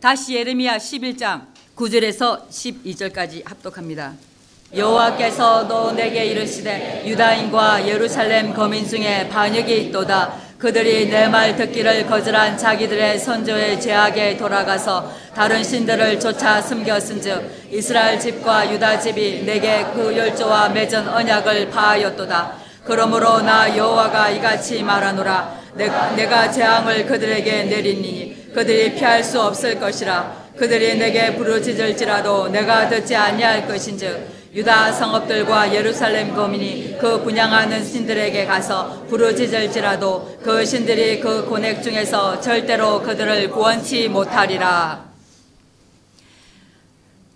다시 예레미야 11장 9절에서 12절까지 합독합니다. 여호와께서 너 내게 이르시되 유다인과 예루살렘 거민 중에 반역이 있도다 그들이 내 말 듣기를 거절한 자기들의 선조의 죄악에 돌아가서 다른 신들을 쫓아 숨겼은즉 이스라엘 집과 유다 집이 내게 그 열조와 맺은 언약을 파하였도다 그러므로 나 여호와가 이같이 말하노라 내가, 내가 재앙을 그들에게 내리니 그들이 피할 수 없을 것이라 그들이 내게 부르짖을지라도 내가 듣지 아니할 것인즉 유다 성읍들과 예루살렘 거민이 그 분양하는 신들에게 가서 부르짖을지라도 그 신들이 그 고액 중에서 절대로 그들을 구원치 못하리라.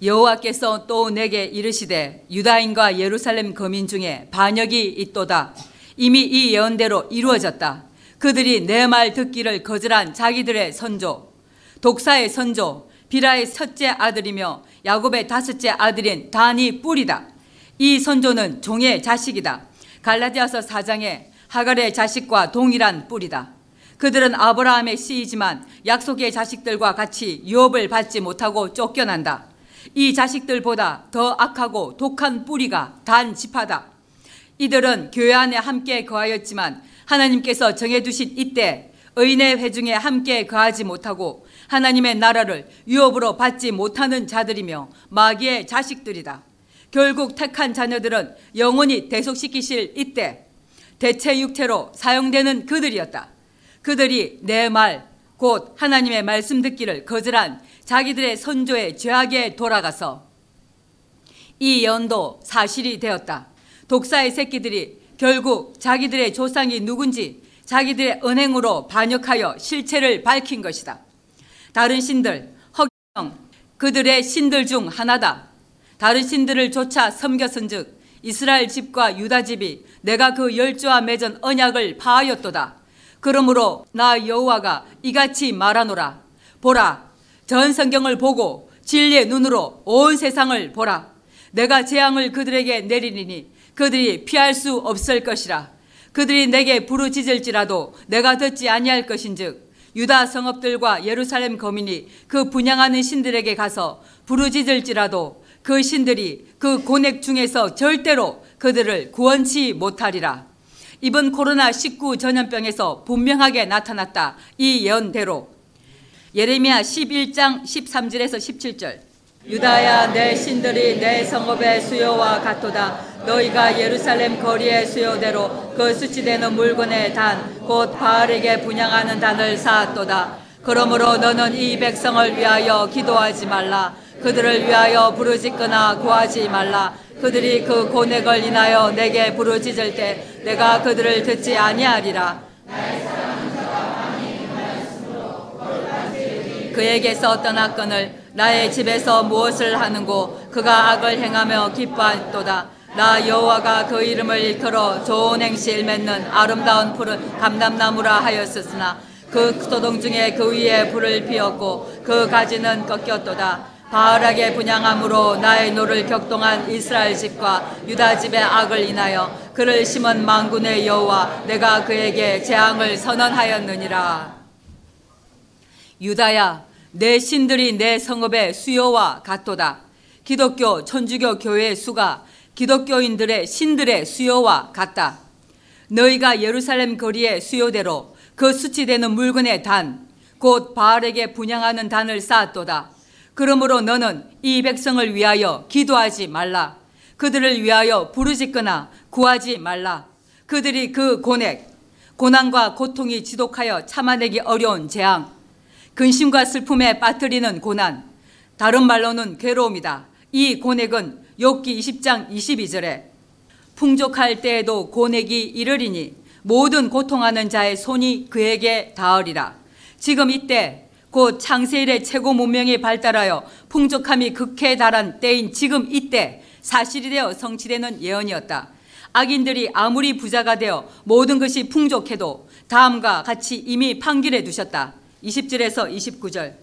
여호와께서 또 내게 이르시되 유다인과 예루살렘 거민 중에 반역이 있도다. 이미 이 예언대로 이루어졌다. 그들이 내 말 듣기를 거절한 자기들의 선조, 독사의 선조, 비라의 첫째 아들이며 야곱의 다섯째 아들인 단이 뿔이다. 이 선조는 종의 자식이다. 갈라디아서 4장에 하갈의 자식과 동일한 뿔이다. 그들은 아브라함의 씨이지만 약속의 자식들과 같이 유업을 받지 못하고 쫓겨난다. 이 자식들보다 더 악하고 독한 뿌리가 단 지파다. 이들은 교회 안에 함께 거하였지만 하나님께서 정해두신 이때 의인의 회중에 함께 거하지 못하고 하나님의 나라를 유업으로 받지 못하는 자들이며 마귀의 자식들이다. 결국 택한 자녀들은 영원히 대속시키실 이때 대체 육체로 사용되는 그들이었다. 그들이 내 말, 곧 하나님의 말씀 듣기를 거절한 자기들의 선조의 죄악에 돌아가서 이 연도 사실이 되었다. 독사의 새끼들이 결국 자기들의 조상이 누군지 자기들의 은행으로 반역하여 실체를 밝힌 것이다. 다른 신들, 허경, 그들의 신들 중 하나다. 다른 신들을 쫓아 섬겼은 즉 이스라엘 집과 유다 집이 내가 그 열조와 맺은 언약을 파하였도다. 그러므로 나 여호와가 이같이 말하노라. 보라, 전 성경을 보고 진리의 눈으로 온 세상을 보라. 내가 재앙을 그들에게 내리니 그들이 피할 수 없을 것이라. 그들이 내게 부르짖을지라도 내가 듣지 아니할 것인즉 유다 성읍들과 예루살렘 거민이 그 분양하는 신들에게 가서 부르짖을지라도 그 신들이 그 고액 중에서 절대로 그들을 구원치 못하리라. 이번 코로나19 전염병에서 분명하게 나타났다. 이 예언대로. 예레미야 11장 13절에서 17절. 유다야 내 신들이 내 성읍의 수요와 같도다. 너희가 예루살렘 거리의 수요대로 그 수치되는 물건의 단 곧 바알에게 분양하는 단을 쌓았도다. 그러므로 너는 이 백성을 위하여 기도하지 말라 그들을 위하여 부르짖거나 구하지 말라. 그들이 그 곤액을 인하여 내게 부르짖을 때 내가 그들을 듣지 아니하리라. 그에게서 떠났거늘 나의 집에서 무엇을 하는고 그가 악을 행하며 기뻐하도다. 나 여호와가 그 이름을 일컬어 좋은 행실 맺는 아름다운 푸른 감람나무라 하였으나 그 소동 중에 그 위에 불을 피웠고 그 가지는 꺾였도다 바알하게 분향함으로 나의 노를 격동한 이스라엘 집과 유다 집의 악을 인하여 그를 심은 만군의 여호와 내가 그에게 재앙을 선언하였느니라 유다야 내 신들이 내 성읍의 수요와 같도다. 기독교 천주교 교회의 수가 기독교인들의 신들의 수요와 같다. 너희가 예루살렘 거리의 수요대로 그 수치되는 물건의 단, 곧 바알에게 분양하는 단을 쌓았도다. 그러므로 너는 이 백성을 위하여 기도하지 말라. 그들을 위하여 부르짖거나 구하지 말라. 그들이 그 고액, 고난과 고통이 지독하여 참아내기 어려운 재앙, 근심과 슬픔에 빠뜨리는 고난, 다른 말로는 괴로움이다. 이 고액은 욥기 20장 22절에 풍족할 때에도 고액이 이르리니 모든 고통하는 자의 손이 그에게 닿으리라. 지금 이때 곧 창세일의 최고 문명이 발달하여 풍족함이 극해에 달한 때인 지금 이때 사실이 되어 성취되는 예언이었다. 악인들이 아무리 부자가 되어 모든 것이 풍족해도 다음과 같이 이미 판결해 두셨다. 20절에서 29절.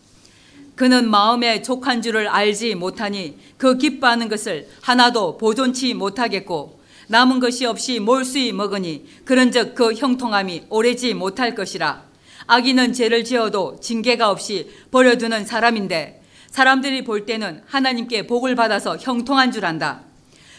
그는 마음에 족한 줄을 알지 못하니 그 기뻐하는 것을 하나도 보존치 못하겠고 남은 것이 없이 몰수히 먹으니 그런즉 그 형통함이 오래지 못할 것이라. 악인은 죄를 지어도 징계가 없이 버려두는 사람인데 사람들이 볼 때는 하나님께 복을 받아서 형통한 줄 안다.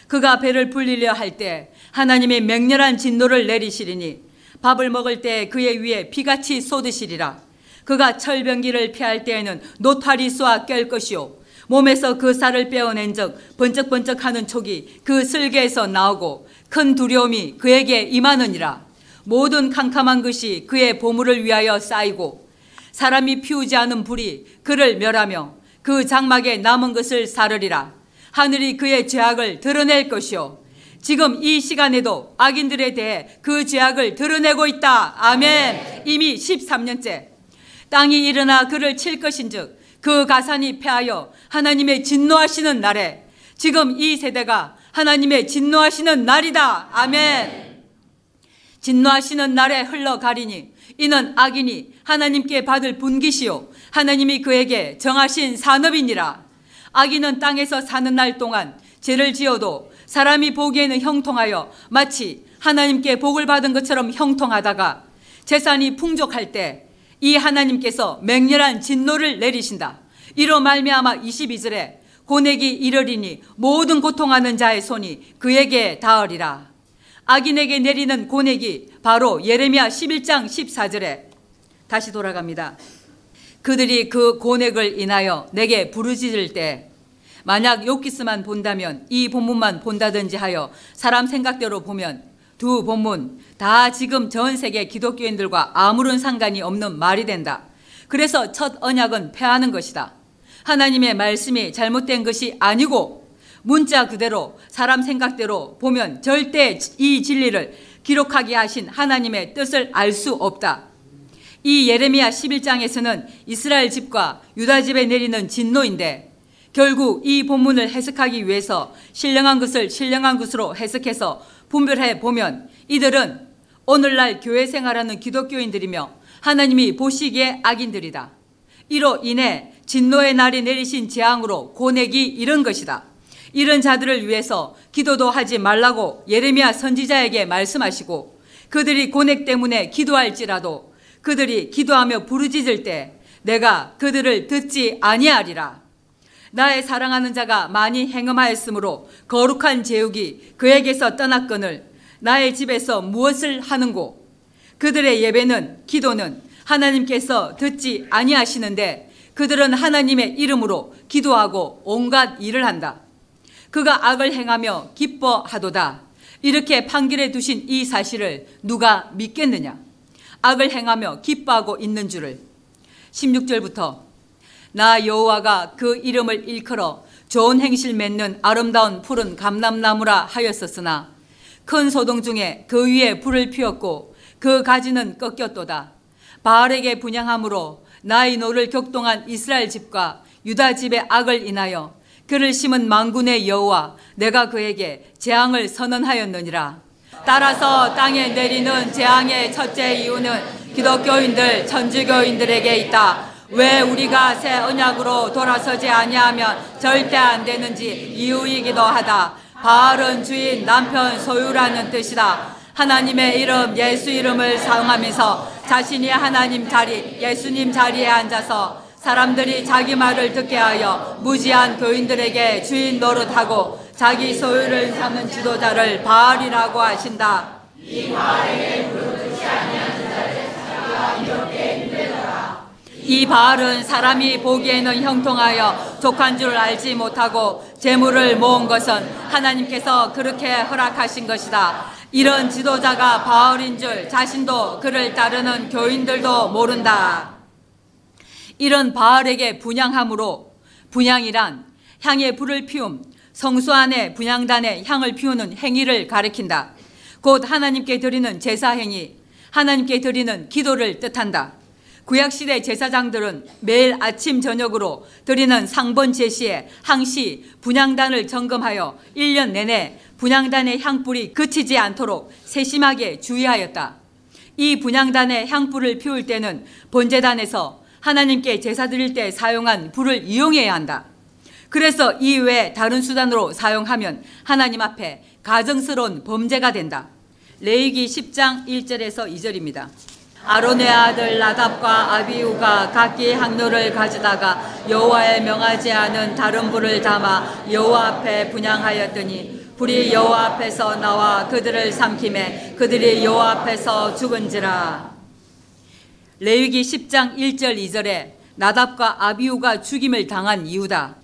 그가 배를 불리려 할 때 하나님이 맹렬한 진노를 내리시리니 밥을 먹을 때 그의 위에 피같이 쏟으시리라. 그가 철병기를 피할 때에는 노탈이 쏘아 깰 것이요. 몸에서 그 쌀을 빼어낸 적 번쩍번쩍하는 촉이 그 슬개에서 나오고 큰 두려움이 그에게 임하느니라. 모든 캄캄한 것이 그의 보물을 위하여 쌓이고 사람이 피우지 않은 불이 그를 멸하며 그 장막에 남은 것을 사르리라. 하늘이 그의 죄악을 드러낼 것이요. 지금 이 시간에도 악인들에 대해 그 죄악을 드러내고 있다. 아멘. 이미 13년째. 땅이 일어나 그를 칠 것인즉 그 가산이 패하여 하나님의 진노하시는 날에 지금 이 세대가 하나님의 진노하시는 날이다. 아멘. 진노하시는 날에 흘러가리니 이는 악인이 하나님께 받을 분기시요 하나님이 그에게 정하신 산업이니라. 악인은 땅에서 사는 날 동안 죄를 지어도 사람이 보기에는 형통하여 마치 하나님께 복을 받은 것처럼 형통하다가 재산이 풍족할 때 이 하나님께서 맹렬한 진노를 내리신다. 이로 말미암아 22절에 고내기 이르리니 모든 고통하는 자의 손이 그에게 닿으리라. 악인에게 내리는 고내기 바로 예레미야 11장 14절에 다시 돌아갑니다. 그들이 그 고넥을 인하여 내게 부르짖을 때 만약 요키스만 본다면 이 본문만 본다든지 하여 사람 생각대로 보면 두 본문 다 지금 전 세계 기독교인들과 아무런 상관이 없는 말이 된다. 그래서 첫 언약은 패하는 것이다. 하나님의 말씀이 잘못된 것이 아니고 문자 그대로 사람 생각대로 보면 절대 이 진리를 기록하게 하신 하나님의 뜻을 알 수 없다. 이 예레미야 11장에서는 이스라엘 집과 유다 집에 내리는 진노인데 결국 이 본문을 해석하기 위해서 신령한 것을 신령한 것으로 해석해서 분별해 보면 이들은 오늘날 교회 생활하는 기독교인들이며 하나님이 보시기에 악인들이다. 이로 인해 진노의 날이 내리신 재앙으로 고내기 이런 것이다. 이런 자들을 위해서 기도도 하지 말라고 예레미야 선지자에게 말씀하시고 그들이 고넥 때문에 기도할지라도 그들이 기도하며 부르짖을 때 내가 그들을 듣지 아니하리라. 나의 사랑하는 자가 많이 행음하였으므로 거룩한 제육이 그에게서 떠났거늘 나의 집에서 무엇을 하는고 그들의 예배는 기도는 하나님께서 듣지 아니하시는데 그들은 하나님의 이름으로 기도하고 온갖 일을 한다. 그가 악을 행하며 기뻐하도다. 이렇게 판결해 두신 이 사실을 누가 믿겠느냐? 악을 행하며 기뻐하고 있는 줄을 16절부터 나 여호와가 그 이름을 일컬어 좋은 행실 맺는 아름다운 푸른 감람나무라 하였었으나 큰 소동 중에 그 위에 불을 피웠고 그 가지는 꺾였도다 바알에게 분향함으로 나의 노를 격동한 이스라엘 집과 유다 집의 악을 인하여 그를 심은 만군의 여호와 내가 그에게 재앙을 선언하였느니라 따라서 땅에 내리는 재앙의 첫째 이유는 기독교인들, 천주교인들에게 있다. 왜 우리가 새 언약으로 돌아서지 아니하면 절대 안 되는지 이유이기도 하다. 바알은 주인 남편 소유라는 뜻이다. 하나님의 이름 예수 이름을 사용하면서 자신이 하나님 자리 예수님 자리에 앉아서 사람들이 자기 말을 듣게 하여 무지한 교인들에게 주인 노릇하고 자기 소유를 삼는 지도자를 바알이라고 하신다. 이 바알에게 부르지 아니하는 자를 자기가 이렇게 힘들더라. 이 바알은 사람이 보기에는 형통하여 족한 줄 알지 못하고 재물을 모은 것은 하나님께서 그렇게 허락하신 것이다. 이런 지도자가 바알인 줄 자신도 그를 따르는 교인들도 모른다. 이런 바알에게 분양함으로 분양이란 향에 불을 피움, 성수 안에 분양단에 향을 피우는 행위를 가리킨다. 곧 하나님께 드리는 제사 행위, 하나님께 드리는 기도를 뜻한다. 구약시대 제사장들은 매일 아침 저녁으로 드리는 상번 제시에 항시 분양단을 점검하여 1년 내내 분양단의 향불이 그치지 않도록 세심하게 주의하였다. 이 분양단의 향불을 피울 때는 번제단에서 하나님께 제사 드릴 때 사용한 불을 이용해야 한다. 그래서 이외에 다른 수단으로 사용하면 하나님 앞에 가정스러운 범죄가 된다. 레이기 10장 1절에서 2절입니다. 아론의 아들 나답과 아비우가 각기 항로를 가져다가 여호와의 명하지 않은 다른 불을 담아 여호와 앞에 분양하였더니 불이 여호와 앞에서 나와 그들을 삼킴에 그들이 여호와 앞에서 죽은지라 레위기 10장 1절 2절에 나답과 아비우가 죽임을 당한 이유다.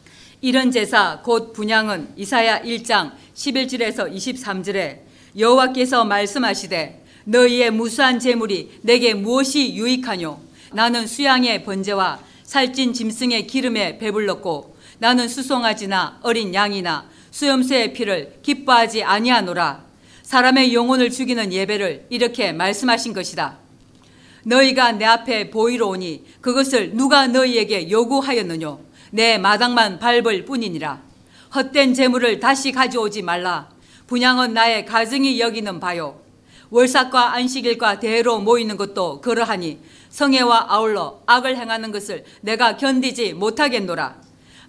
이런 제사 곧 분양은 이사야 1장 11절에서 23절에 여호와께서 말씀하시되 너희의 무수한 재물이 내게 무엇이 유익하뇨? 나는 수양의 번제와 살찐 짐승의 기름에 배불렀고 나는 수송아지나 어린 양이나 수염새의 피를 기뻐하지 아니하노라. 사람의 영혼을 죽이는 예배를 이렇게 말씀하신 것이다 너희가 내 앞에 보이러 오니 그것을 누가 너희에게 요구하였느뇨? 내 마당만 밟을 뿐이니라. 헛된 재물을 다시 가져오지 말라. 분양은 나의 가증이 여기는 바요. 월삭과 안식일과 대로 모이는 것도 그러하니 성애와 아울러 악을 행하는 것을 내가 견디지 못하겠노라.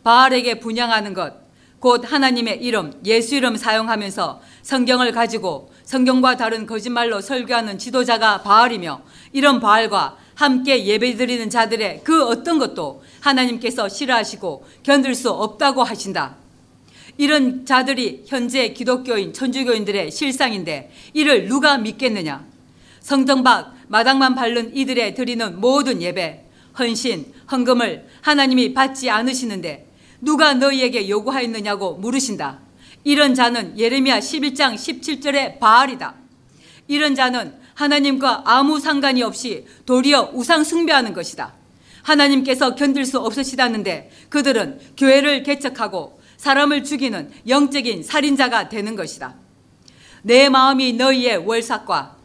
바알에게 분양하는 것 곧 하나님의 이름 예수 이름 사용하면서 성경을 가지고 성경과 다른 거짓말로 설교하는 지도자가 바알이며 이런 바알과 함께 예배드리는 자들의 그 어떤 것도 하나님께서 싫어하시고 견딜 수 없다고 하신다. 이런 자들이 현재 기독교인, 천주교인들의 실상인데 이를 누가 믿겠느냐? 성전 밖 마당만 밟는 이들의 드리는 모든 예배, 헌신, 헌금을 하나님이 받지 않으시는데 누가 너희에게 요구하였느냐고 물으신다. 이런 자는 예레미야 11장 17절의 바알이다. 이런 자는 하나님과 아무 상관이 없이 도리어 우상 숭배하는 것이다. 하나님께서 견딜 수 없으시다는데 그들은 교회를 개척하고 사람을 죽이는 영적인 살인자가 되는 것이다. 내 마음이 너희의 월삭과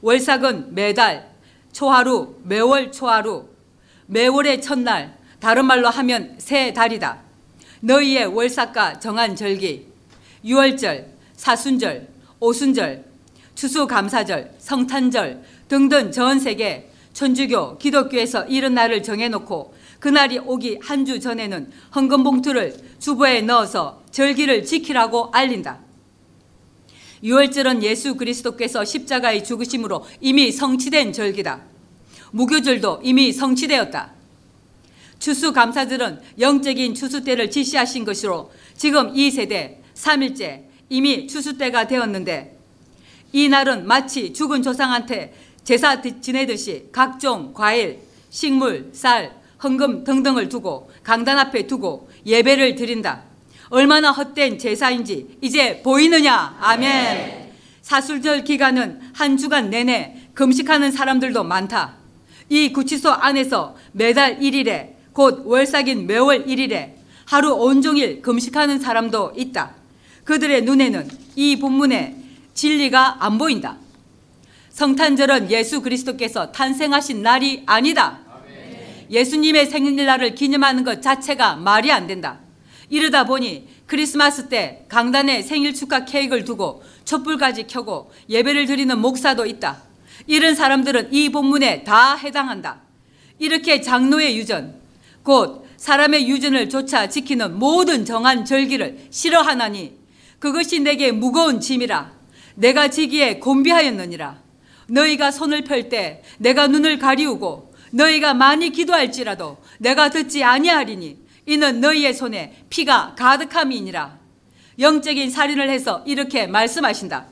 월삭은 매달, 초하루, 매월 초하루, 매월의 첫날, 다른 말로 하면 새 달이다. 너희의 월삭과 정한 절기, 유월절, 사순절, 오순절, 추수감사절, 성탄절 등등 전 세계 천주교, 기독교에서 이런 날을 정해놓고 그날이 오기 한 주 전에는 헌금 봉투를 주보에 넣어서 절기를 지키라고 알린다. 유월절은 예수 그리스도께서 십자가의 죽으심으로 이미 성취된 절기다. 무교절도 이미 성취되었다. 추수감사절은 영적인 추수 때를 지시하신 것으로 지금 이 세대 3일째 이미 추수 때가 되었는데 이 날은 마치 죽은 조상한테 제사 지내듯이 각종 과일, 식물, 쌀, 헌금 등등을 두고 강단 앞에 두고 예배를 드린다. 얼마나 헛된 제사인지 이제 보이느냐? 아멘. 사술절 기간은 한 주간 내내 금식하는 사람들도 많다. 이 구치소 안에서 매달 1일에 곧 월삭인 매월 1일에 하루 온종일 금식하는 사람도 있다. 그들의 눈에는 이 본문의 진리가 안 보인다. 성탄절은 예수 그리스도께서 탄생하신 날이 아니다. 예수님의 생일날을 기념하는 것 자체가 말이 안 된다. 이러다 보니 크리스마스 때 강단에 생일 축하 케이크를 두고 촛불까지 켜고 예배를 드리는 목사도 있다. 이런 사람들은 이 본문에 다 해당한다. 이렇게 장로의 유전, 곧 사람의 유전을 조차 지키는 모든 정한 절기를 싫어하나니 그것이 내게 무거운 짐이라. 내가 지기에 곤비하였느니라. 너희가 손을 펼 때 내가 눈을 가리우고 너희가 많이 기도할지라도 내가 듣지 아니하리니 이는 너희의 손에 피가 가득함이니라. 영적인 살인을 해서 이렇게 말씀하신다.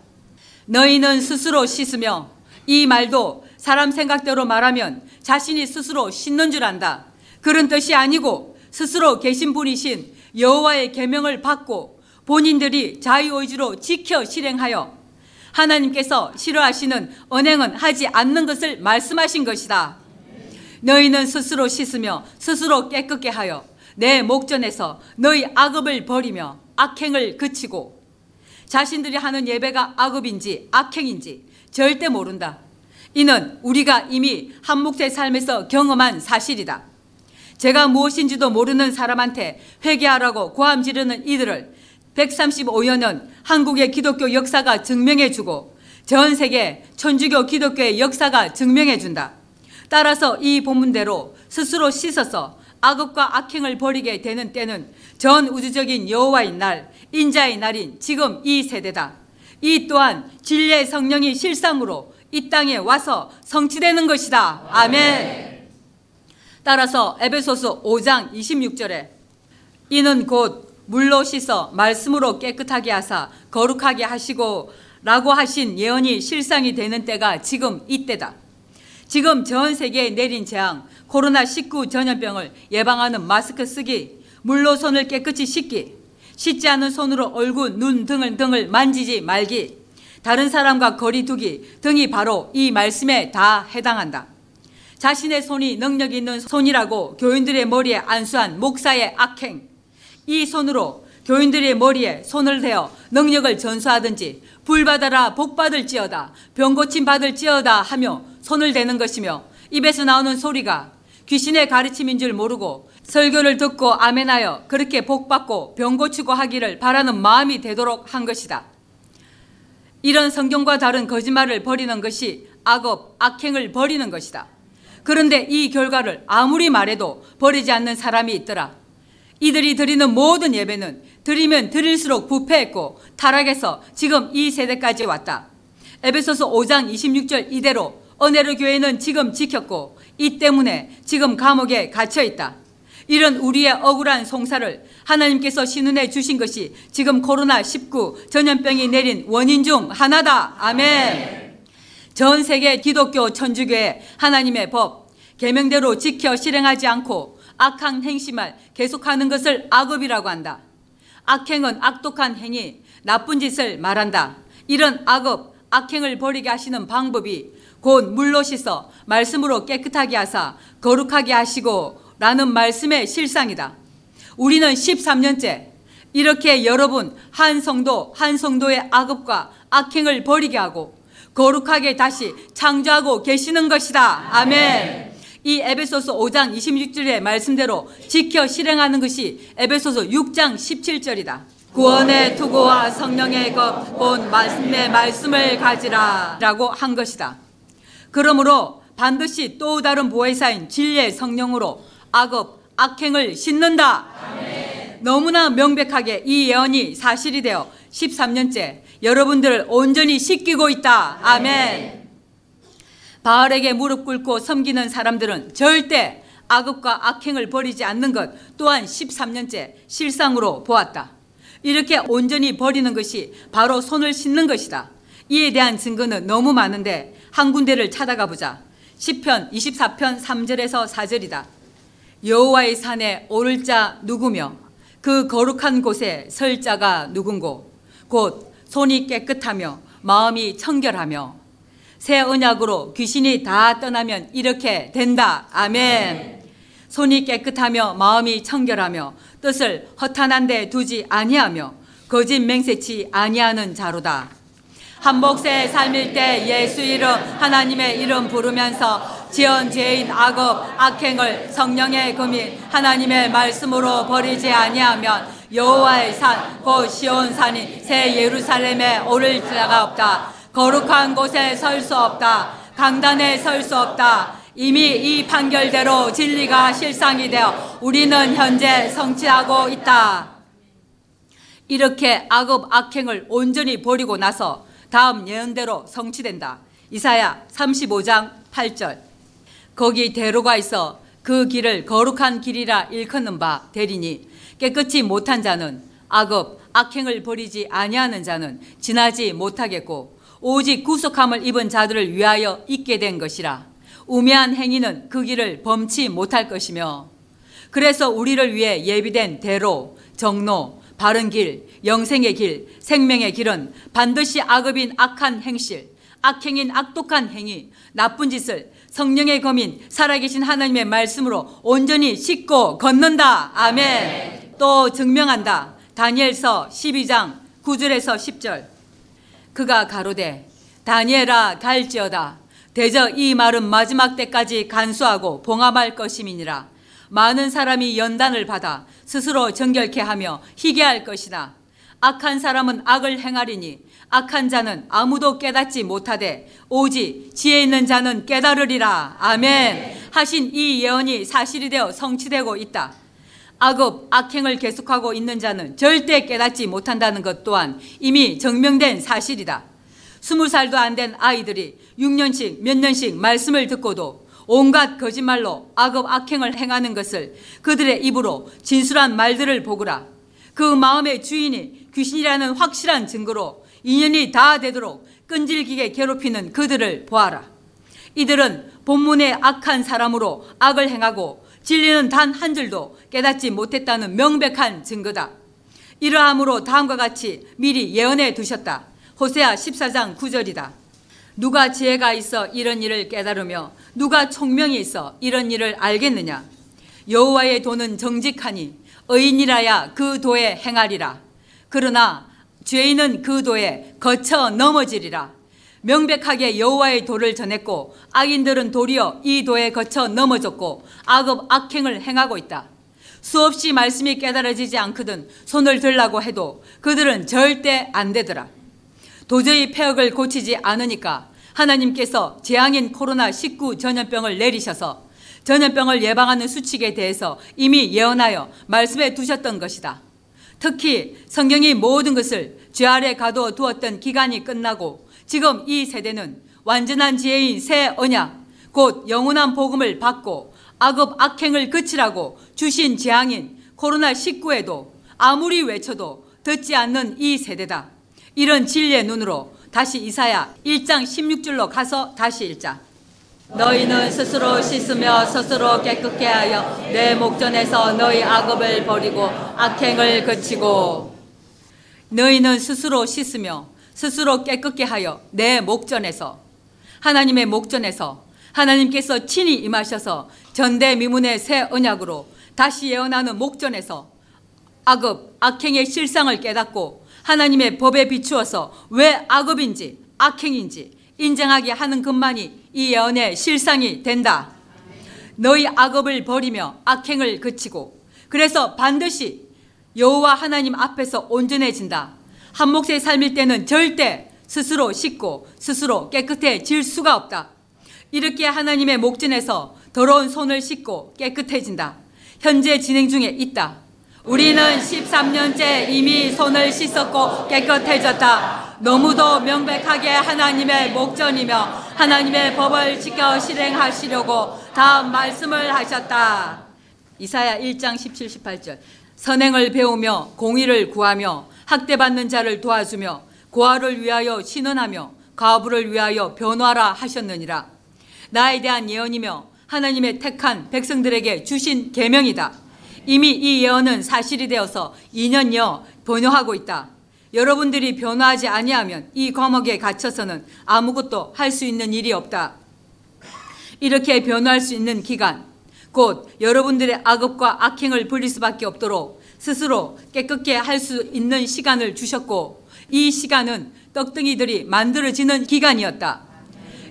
너희는 스스로 씻으며 이 말도 사람 생각대로 말하면 자신이 스스로 씻는 줄 안다. 그런 뜻이 아니고 스스로 계신 분이신 여호와의 계명을 받고 본인들이 자유의지로 지켜 실행하여 하나님께서 싫어하시는 언행은 하지 않는 것을 말씀하신 것이다. 너희는 스스로 씻으며 스스로 깨끗게 하여 내 목전에서 너희 악업을 버리며 악행을 그치고 자신들이 하는 예배가 악업인지 악행인지 절대 모른다. 이는 우리가 이미 한목세 삶에서 경험한 사실이다. 제가 무엇인지도 모르는 사람한테 회개하라고 고함 지르는 이들을 135여 년 한국의 기독교 역사가 증명해 주고 전 세계 천주교 기독교의 역사가 증명해 준다. 따라서 이 본문대로 스스로 씻어서 악업과 악행을 버리게 되는 때는 전 우주적인 여호와의 날, 인자의 날인 지금 이 세대다. 이 또한 진리의 성령이 실상으로 이 땅에 와서 성취되는 것이다. 아멘. 따라서 에베소서 5장 26절에 이는 곧 물로 씻어 말씀으로 깨끗하게 하사 거룩하게 하시고 라고 하신 예언이 실상이 되는 때가 지금 이때다. 지금 전 세계에 내린 재앙, 코로나19 전염병을 예방하는 마스크 쓰기, 물로 손을 깨끗이 씻기, 씻지 않은 손으로 얼굴, 눈 등을 등을 만지지 말기, 다른 사람과 거리 두기 등이 바로 이 말씀에 다 해당한다. 자신의 손이 능력 있는 손이라고 교인들의 머리에 안수한 목사의 악행, 이 손으로 교인들의 머리에 손을 대어 능력을 전수하든지 불 받아라 복 받을지어다 병 고침 받을지어다 하며 손을 대는 것이며 입에서 나오는 소리가 귀신의 가르침인 줄 모르고 설교를 듣고 아멘하여 그렇게 복 받고 병 고치고 하기를 바라는 마음이 되도록 한 것이다. 이런 성경과 다른 거짓말을 버리는 것이 악업, 악행을 버리는 것이다. 그런데 이 결과를 아무리 말해도 버리지 않는 사람이 있더라. 이들이 드리는 모든 예배는 드리면 드릴수록 부패했고 타락해서 지금 이 세대까지 왔다. 에베소서 5장 26절 이대로 은혜로 교회는 지금 지켰고 이 때문에 지금 감옥에 갇혀 있다. 이런 우리의 억울한 송사를 하나님께서 신은해 주신 것이 지금 코로나19 전염병이 내린 원인 중 하나다. 아멘. 전 세계 기독교 천주교의 하나님의 법, 계명대로 지켜 실행하지 않고 악한 행심을 계속하는 것을 악업이라고 한다. 악행은 악독한 행위, 나쁜 짓을 말한다. 이런 악업, 악행을 버리게 하시는 방법이 곧 물로 씻어 말씀으로 깨끗하게 하사 거룩하게 하시고 라는 말씀의 실상이다. 우리는 13년째 이렇게 여러분 한 성도 한 성도의 악업과 악행을 버리게 하고 거룩하게 다시 창조하고 계시는 것이다. 아멘. 이 에베소서 5장 26절의 말씀대로 지켜 실행하는 것이 에베소서 6장 17절이다. 구원의 투구와 성령의 것, 곧 말씀의 말씀을 가지라 라고 한 것이다. 그러므로 반드시 또 다른 보혜사인 진리의 성령으로 악업, 악행을 씻는다. 아멘. 너무나 명백하게 이 예언이 사실이 되어 13년째 여러분들을 온전히 씻기고 있다. 아멘. 바알에게 무릎 꿇고 섬기는 사람들은 절대 악업과 악행을 버리지 않는 것 또한 13년째 실상으로 보았다. 이렇게 온전히 버리는 것이 바로 손을 씻는 것이다. 이에 대한 증거는 너무 많은데 한 군데를 찾아가 보자. 10편 24편 3절에서 4절이다. 여호와의 산에 오를 자 누구며 그 거룩한 곳에 설 자가 누군고 곧 손이 깨끗하며 마음이 청결하며 새 언약으로 귀신이 다 떠나면 이렇게 된다. 아멘. 손이 깨끗하며 마음이 청결하며 뜻을 허탄한 데 두지 아니하며 거짓 맹세치 아니하는 자로다. 한복새 삶일 때 예수 이름 하나님의 이름 부르면서 지은 죄인 악업 악행을 성령의 금이 하나님의 말씀으로 버리지 아니하면 여호와의 산곧 시온 산이 새 예루살렘에 오를 자가 없다. 거룩한 곳에 설 수 없다. 강단에 설 수 없다. 이미 이 판결대로 진리가 실상이 되어 우리는 현재 성취하고 있다. 이렇게 악업 악행을 온전히 버리고 나서 다음 예언대로 성취된다. 이사야 35장 8절. 거기 대로가 있어 그 길을 거룩한 길이라 일컫는 바 되리니 깨끗이 못한 자는 악업 악행을 버리지 아니하는 자는 지나지 못하겠고 오직 구속함을 입은 자들을 위하여 있게 된 것이라. 우매한 행위는 그 길을 범치 못할 것이며 그래서 우리를 위해 예비된 대로, 정로, 바른 길, 영생의 길, 생명의 길은 반드시 악업인 악한 행실, 악행인 악독한 행위, 나쁜 짓을 성령의 검인 살아계신 하나님의 말씀으로 온전히 씻고 걷는다. 아멘. 또 증명한다. 다니엘서 12장 9절에서 10절. 그가 가로되 다니엘아 갈지어다. 대저 이 말은 마지막 때까지 간수하고 봉합할 것임이니라. 많은 사람이 연단을 받아 스스로 정결케 하며 희게 할 것이나 악한 사람은 악을 행하리니 악한 자는 아무도 깨닫지 못하되 오직 지혜 있는 자는 깨달으리라. 아멘. 하신 이 예언이 사실이 되어 성취되고 있다. 악업, 악행을 계속하고 있는 자는 절대 깨닫지 못한다는 것 또한 이미 증명된 사실이다. 스무 살도 안 된 아이들이 6년씩 몇 년씩 말씀을 듣고도 온갖 거짓말로 악업 악행을 행하는 것을 그들의 입으로 진술한 말들을 보거라. 그 마음의 주인이 귀신이라는 확실한 증거로 인연이 다 되도록 끈질기게 괴롭히는 그들을 보아라. 이들은 본문의 악한 사람으로 악을 행하고 진리는 단 한 줄도 깨닫지 못했다는 명백한 증거다. 이러함으로 다음과 같이 미리 예언해 두셨다. 호세아 14장 9절이다. 누가 지혜가 있어 이런 일을 깨달으며 누가 총명이 있어 이런 일을 알겠느냐? 여호와의 도는 정직하니 의인이라야 그 도에 행하리라. 그러나 죄인은 그 도에 거쳐 넘어지리라. 명백하게 여호와의 도를 전했고 악인들은 도리어 이 도에 거쳐 넘어졌고 악업 악행을 행하고 있다. 수없이 말씀이 깨달아지지 않거든 손을 들라고 해도 그들은 절대 안 되더라. 도저히 폐역을 고치지 않으니까 하나님께서 재앙인 코로나19 전염병을 내리셔서 전염병을 예방하는 수칙에 대해서 이미 예언하여 말씀해 두셨던 것이다. 특히 성경이 모든 것을 죄 아래 가둬 두었던 기간이 끝나고 지금 이 세대는 완전한 지혜인 새 언약, 곧 영원한 복음을 받고 악업 악행을 그치라고 주신 재앙인 코로나19에도 아무리 외쳐도 듣지 않는 이 세대다. 이런 진리의 눈으로 다시 이사야 1장 16절로 가서 다시 읽자. 너희는 스스로 씻으며 스스로 깨끗게 하여 내 목전에서 너희 악업을 버리고 악행을 그치고 너희는 스스로 씻으며 스스로 깨끗게 하여 내 목전에서 하나님의 목전에서 하나님께서 친히 임하셔서 전대미문의 새 언약으로 다시 예언하는 목전에서 악업, 악행의 실상을 깨닫고 하나님의 법에 비추어서 왜 악업인지 악행인지 인정하게 하는 것만이 이 예언의 실상이 된다. 너희 악업을 버리며 악행을 그치고 그래서 반드시 여호와 하나님 앞에서 온전해진다. 한 몫의 삶일 때는 절대 스스로 씻고 스스로 깨끗해질 수가 없다. 이렇게 하나님의 목전에서 더러운 손을 씻고 깨끗해진다. 현재 진행 중에 있다. 우리는 13년째 이미 손을 씻었고 깨끗해졌다. 너무도 명백하게 하나님의 목전이며 하나님의 법을 지켜 실행하시려고 다음 말씀을 하셨다. 이사야 1장 17, 18절. 선행을 배우며 공의를 구하며 학대받는 자를 도와주며 고아를 위하여 신원하며 가부를 위하여 변화라 하셨느니라. 나에 대한 예언이며 하나님의 택한 백성들에게 주신 계명이다. 이미 이 예언은 사실이 되어서 2년여 번영하고 있다. 여러분들이 변화하지 아니하면 이 과목에 갇혀서는 아무것도 할 수 있는 일이 없다. 이렇게 변화할 수 있는 기간, 곧 여러분들의 악업과 악행을 버릴 수밖에 없도록 스스로 깨끗게 할 수 있는 시간을 주셨고 이 시간은 떡등이들이 만들어지는 기간이었다.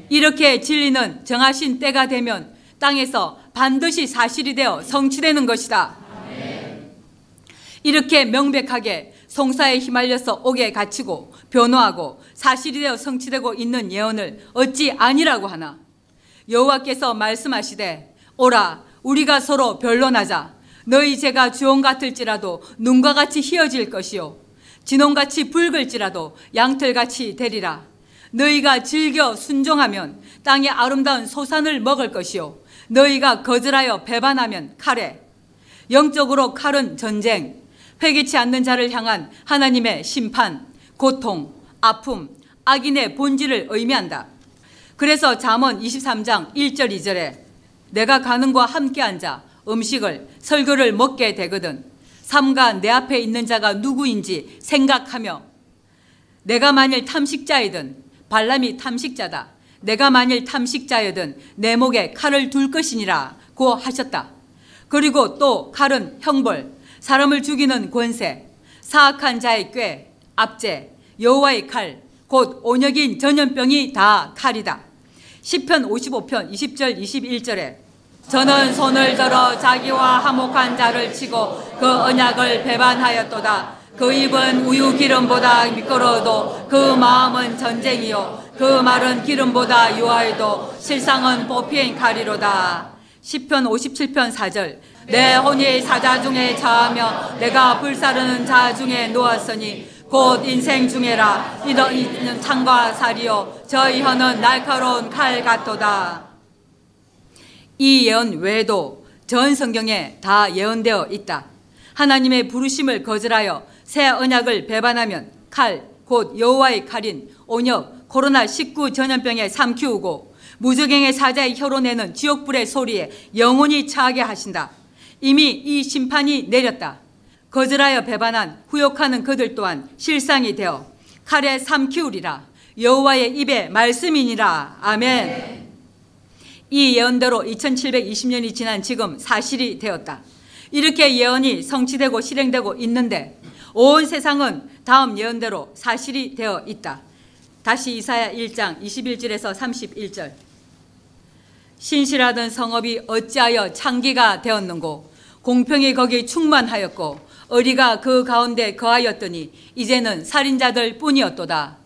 이렇게 진리는 정하신 때가 되면 땅에서 반드시 사실이 되어 성취되는 것이다. 이렇게 명백하게 송사에 휘말려서 옥에 갇히고 변호하고 사실이 되어 성취되고 있는 예언을 어찌 아니라고 하나 여호와께서 말씀하시되 오라 우리가 서로 변론하자 너희 죄가 주홍 같을지라도 눈과 같이 희어질 것이요. 진홍같이 붉을지라도 양털같이 되리라. 너희가 즐겨 순종하면 땅의 아름다운 소산을 먹을 것이요. 너희가 거절하여 배반하면 칼에. 영적으로 칼은 전쟁 회개치 않는 자를 향한 하나님의 심판, 고통, 아픔, 악인의 본질을 의미한다. 그래서 잠언 23장 1절 2절에 내가 가는 과 함께 앉아 음식을 설교를 먹게 되거든 삼가 내 앞에 있는 자가 누구인지 생각하며 내가 만일 탐식자이든 발람이 탐식자다. 내가 만일 탐식자여든 내 목에 칼을 둘 것이니라 고 하셨다. 그리고 또 칼은 형벌, 사람을 죽이는 권세, 사악한 자의 꾀, 압제, 여호와의 칼, 곧 온역인 전염병이 다 칼이다. 10편 55편 20절 21절에 저는 손을 들어 자기와 화목한 자를 치고 그 언약을 배반하였도다. 그 입은 우유 기름보다 미끄러워도 그 마음은 전쟁이요. 그 말은 기름보다 유하여도 실상은 보피인 칼이로다. 10편 57편 4절 내 혼이 사자 중에 자하며 내가 불사르는 자 중에 놓았으니 곧 인생 중에라 이는 창과 살이요 저희 혀는 날카로운 칼 같도다. 이 예언 외에도 전 성경에 다 예언되어 있다. 하나님의 부르심을 거절하여 새 언약을 배반하면 칼, 곧 여호와의 칼인 온역, 코로나19 전염병에 삼키우고 무적행의 사자의 혀로 내는 지옥불의 소리에 영원히 처하게 하신다. 이미 이 심판이 내렸다. 거절하여 배반한 후욕하는 그들 또한 실상이 되어 칼에 삼키우리라. 여호와의 입에 말씀이니라. 아멘. 이 예언대로 2720년이 지난 지금 사실이 되었다. 이렇게 예언이 성취되고 실행되고 있는데 온 세상은 다음 예언대로 사실이 되어 있다. 다시 이사야 1장 21절에서 31절. 신실하던 성읍이 어찌하여 창기가 되었는고 공평이 거기 충만하였고 어리가 그 가운데 거하였더니 이제는 살인자들 뿐이었도다.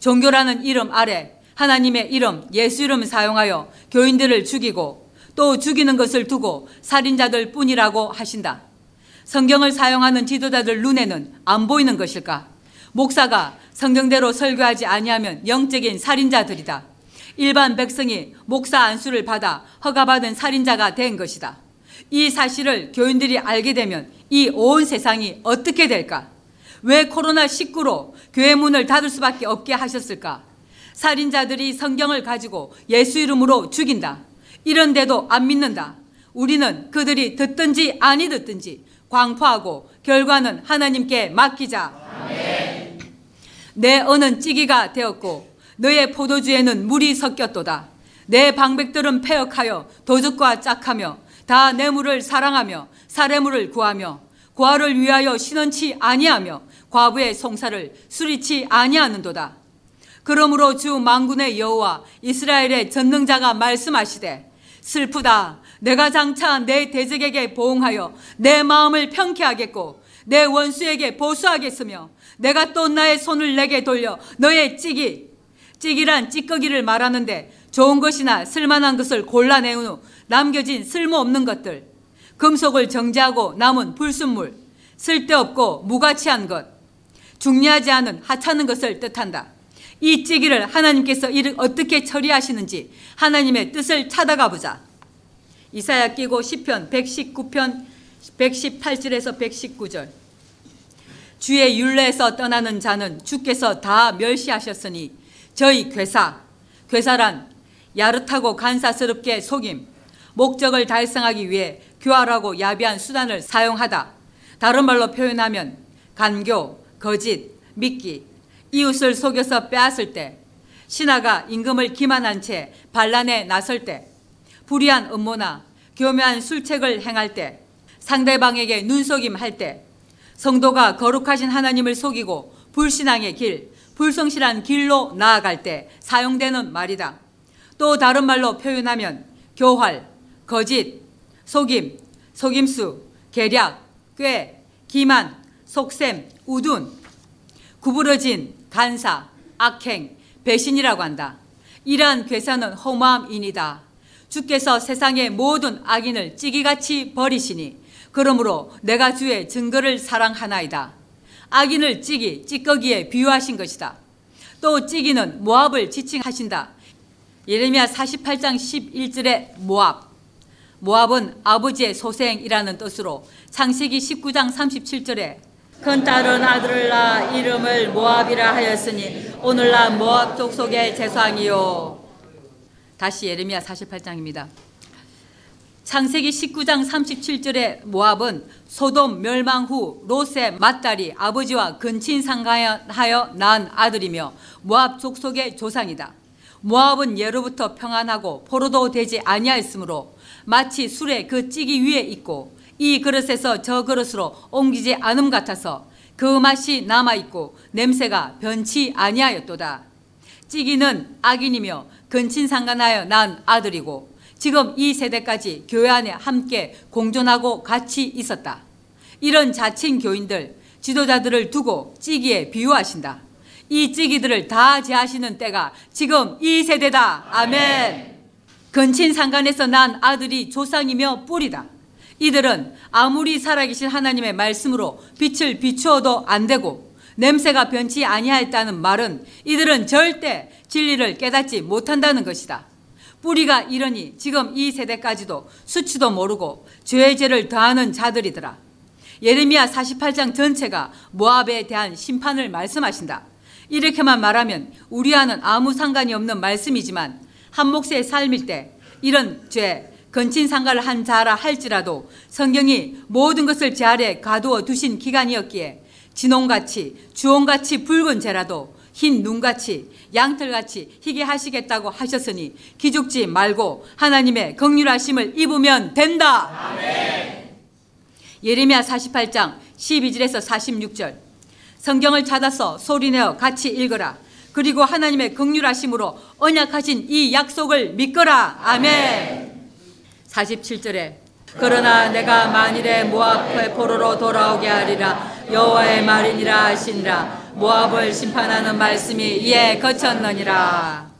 종교라는 이름 아래 하나님의 이름 예수 이름 사용하여 교인들을 죽이고 또 죽이는 것을 두고 살인자들 뿐이라고 하신다. 성경을 사용하는 지도자들 눈에는 안 보이는 것일까? 목사가 성경대로 설교하지 아니하면 영적인 살인자들이다. 일반 백성이 목사 안수를 받아 허가받은 살인자가 된 것이다. 이 사실을 교인들이 알게 되면 이 온 세상이 어떻게 될까? 왜 코로나19로 교회 문을 닫을 수밖에 없게 하셨을까? 살인자들이 성경을 가지고 예수 이름으로 죽인다. 이런데도 안 믿는다. 우리는 그들이 듣든지 아니 듣든지 광포하고 결과는 하나님께 맡기자. 아멘. 내 언은 찌기가 되었고 너의 포도주에는 물이 섞였도다. 내 방백들은 폐역하여 도둑과 짝하며 다 뇌물을 사랑하며 사례물을 구하며 고아를 위하여 신원치 아니하며 과부의 송사를 수리치 아니하는도다. 그러므로 주 만군의 여호와 이스라엘의 전능자가 말씀하시되 슬프다. 내가 장차 내 대적에게 보응하여 내 마음을 평케 하겠고 내 원수에게 보수하겠으며 내가 또 나의 손을 내게 돌려 너의 찌기 찌기란 찌꺼기를 말하는데 좋은 것이나 쓸만한 것을 골라내은 후 남겨진 쓸모없는 것들. 금속을 정지하고 남은 불순물. 쓸데없고 무가치한 것. 중요하지 않은 하찮은 것을 뜻한다. 이 찌기를 하나님께서 이를 어떻게 처리하시는지 하나님의 뜻을 찾아가 보자. 이사야 끼고 시편 119편 118절에서 119절 주의 윤례에서 떠나는 자는 주께서 다 멸시하셨으니 저희 괴사 괴사란 야릇하고 간사스럽게 속임 목적을 달성하기 위해 교활하고 야비한 수단을 사용하다 다른 말로 표현하면 간교, 거짓, 믿기 이웃을 속여서 빼앗을 때 신하가 임금을 기만한 채 반란에 나설 때 불의한 음모나 교묘한 술책을 행할 때, 상대방에게 눈속임 할 때, 성도가 거룩하신 하나님을 속이고 불신앙의 길, 불성실한 길로 나아갈 때 사용되는 말이다. 또 다른 말로 표현하면 교활, 거짓, 속임, 속임수, 계략, 꾀, 기만, 속셈, 우둔, 구부러진, 간사, 악행, 배신이라고 한다. 이러한 괴사는 허무함이니다. 주께서 세상의 모든 악인을 찌기같이 버리시니 그러므로 내가 주의 증거를 사랑하나이다. 악인을 찌기, 찌꺼기에 비유하신 것이다. 또 찌기는 모압을 지칭하신다. 예레미야 48장 11절에 모압. 모압은 아버지의 소생이라는 뜻으로 창세기 19장 37절에 큰 딸은 아들을 낳아 이름을 모압이라 하였으니 오늘날 모압 족속의 재상이요 다시 예레미야 48장입니다. 창세기 19장 37절에 모압은 소돔 멸망 후 롯의 맏딸이 아버지와 근친 상가하여 낳은 아들이며 모압 족속의 조상이다. 모압은 예로부터 평안하고 포로도 되지 아니하였으므로 마치 술에 그 찌기 위에 있고 이 그릇에서 저 그릇으로 옮기지 않음 같아서 그 맛이 남아 있고 냄새가 변치 아니하였도다. 찌기는 악인이며 근친상간하여 낳은 아들이고 지금 이 세대까지 교회 안에 함께 공존하고 같이 있었다. 이런 자칭 교인들, 지도자들을 두고 찌기에 비유하신다. 이 찌기들을 다 제하시는 때가 지금 이 세대다. 아멘. 근친상간에서 난 아들이 조상이며 뿌리다. 이들은 아무리 살아계신 하나님의 말씀으로 빛을 비추어도 안 되고 냄새가 변치 아니하였다는 말은 이들은 절대 진리를 깨닫지 못한다는 것이다. 뿌리가 이러니 지금 이 세대까지도 수치도 모르고 죄의 죄를 더하는 자들이더라. 예레미야 48장 전체가 모압에 대한 심판을 말씀하신다. 이렇게만 말하면 우리와는 아무 상관이 없는 말씀이지만 한 몫의 삶일 때 이런 죄, 건친상가를 한 자라 할지라도 성경이 모든 것을 제 아래 가두어 두신 기간이었기에 진홍같이 주홍같이 붉은 죄라도 흰 눈같이 양털같이 희게 하시겠다고 하셨으니 기죽지 말고 하나님의 극률하심을 입으면 된다. 아멘. 예레미야 48장 12절에서 46절 성경을 찾아서 소리내어 같이 읽어라. 그리고 하나님의 극률하심으로 언약하신 이 약속을 믿거라. 아멘. 47절에 그러나 내가 만일에 모압의 포로로 돌아오게 하리라. 여호와의 말이니라 하시니라. 모압을 심판하는 말씀이 이에 거쳤느니라.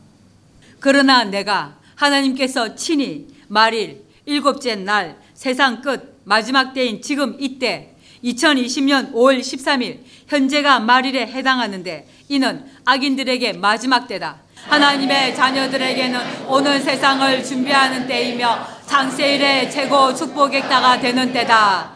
그러나 내가 하나님께서 친히 말일 일곱째 날 세상 끝 마지막 때인 지금 이때 2020년 5월 13일 현재가 말일에 해당하는데 이는 악인들에게 마지막 때다. 하나님의 자녀들에게는 오늘 세상을 준비하는 때이며 장세일의 최고 축복의 때가 되는 때다.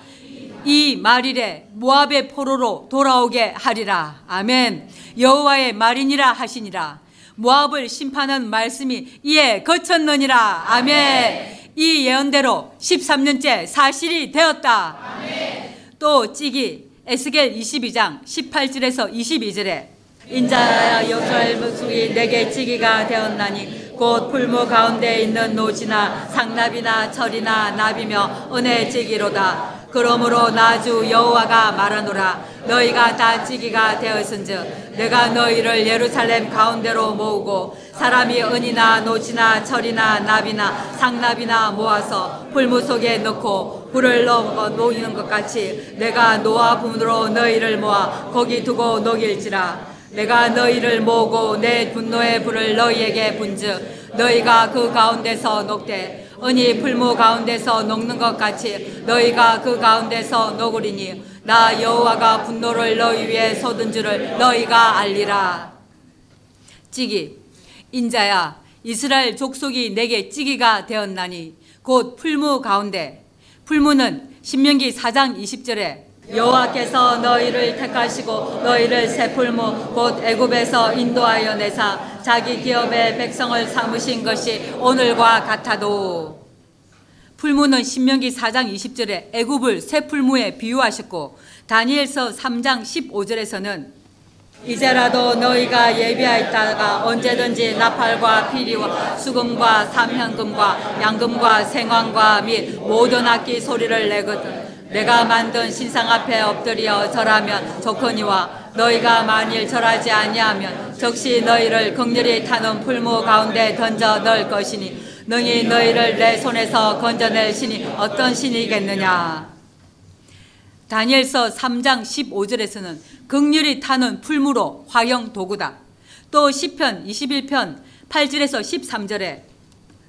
이 말일에 모압의 포로로 돌아오게 하리라. 아멘. 여호와의 말이니라 하시니라. 모압을 심판한 말씀이 이에 거쳤느니라. 아멘. 이 예언대로 13년째 사실이 되었다. 아멘. 또 찌기 에스겔 22장 18절에서 22절에 인자야 여호와의 목소리 내게 찌기가 되었나니 곧 풀무 가운데 있는 노지나 상납이나 철이나 나비며 은혜 찌기로다. 그러므로 나주 여호와가 말하노라 너희가 다 찌기가 되었은즉 내가 너희를 예루살렘 가운데로 모으고 사람이 은이나 노지나 철이나 나비나 상납이나 모아서 풀무 속에 넣고 불을 넣어 놓이는 것 같이 내가 노아 분으로 너희를 모아 거기 두고 녹일지라 내가 너희를 모으고 내 분노의 불을 너희에게 분즉 너희가 그 가운데서 녹되. 은이 풀무 가운데서 녹는 것 같이 너희가 그 가운데서 녹으리니 나 여호와가 분노를 너희 위에 쏟은 줄을 너희가 알리라. 찌기. 인자야 이스라엘 족속이 내게 찌기가 되었나니 곧 풀무 가운데. 풀무는 신명기 4장 20절에 여호와께서 너희를 택하시고 너희를 새풀무 곧 애굽에서 인도하여 내사 자기 기업의 백성을 삼으신 것이 오늘과 같아도. 풀무는 신명기 4장 20절에 애굽을 새풀무에 비유하셨고 다니엘서 3장 15절에서는 이제라도 너희가 예비하였다가 언제든지 나팔과 피리와 수금과 삼현금과 양금과 생황과 및 모든 악기 소리를 내거든 내가 만든 신상 앞에 엎드려 절하면 좋거니와 너희가 만일 절하지 아니하면 적시 너희를 극렬히 타는 풀무 가운데 던져 넣을 것이니 능히 너희를 내 손에서 건져낼 신이 어떤 신이겠느냐 다니엘서 3장 15절에서는 극렬히 타는 풀무로 화형 도구다. 또 시편 21편 8절에서 13절에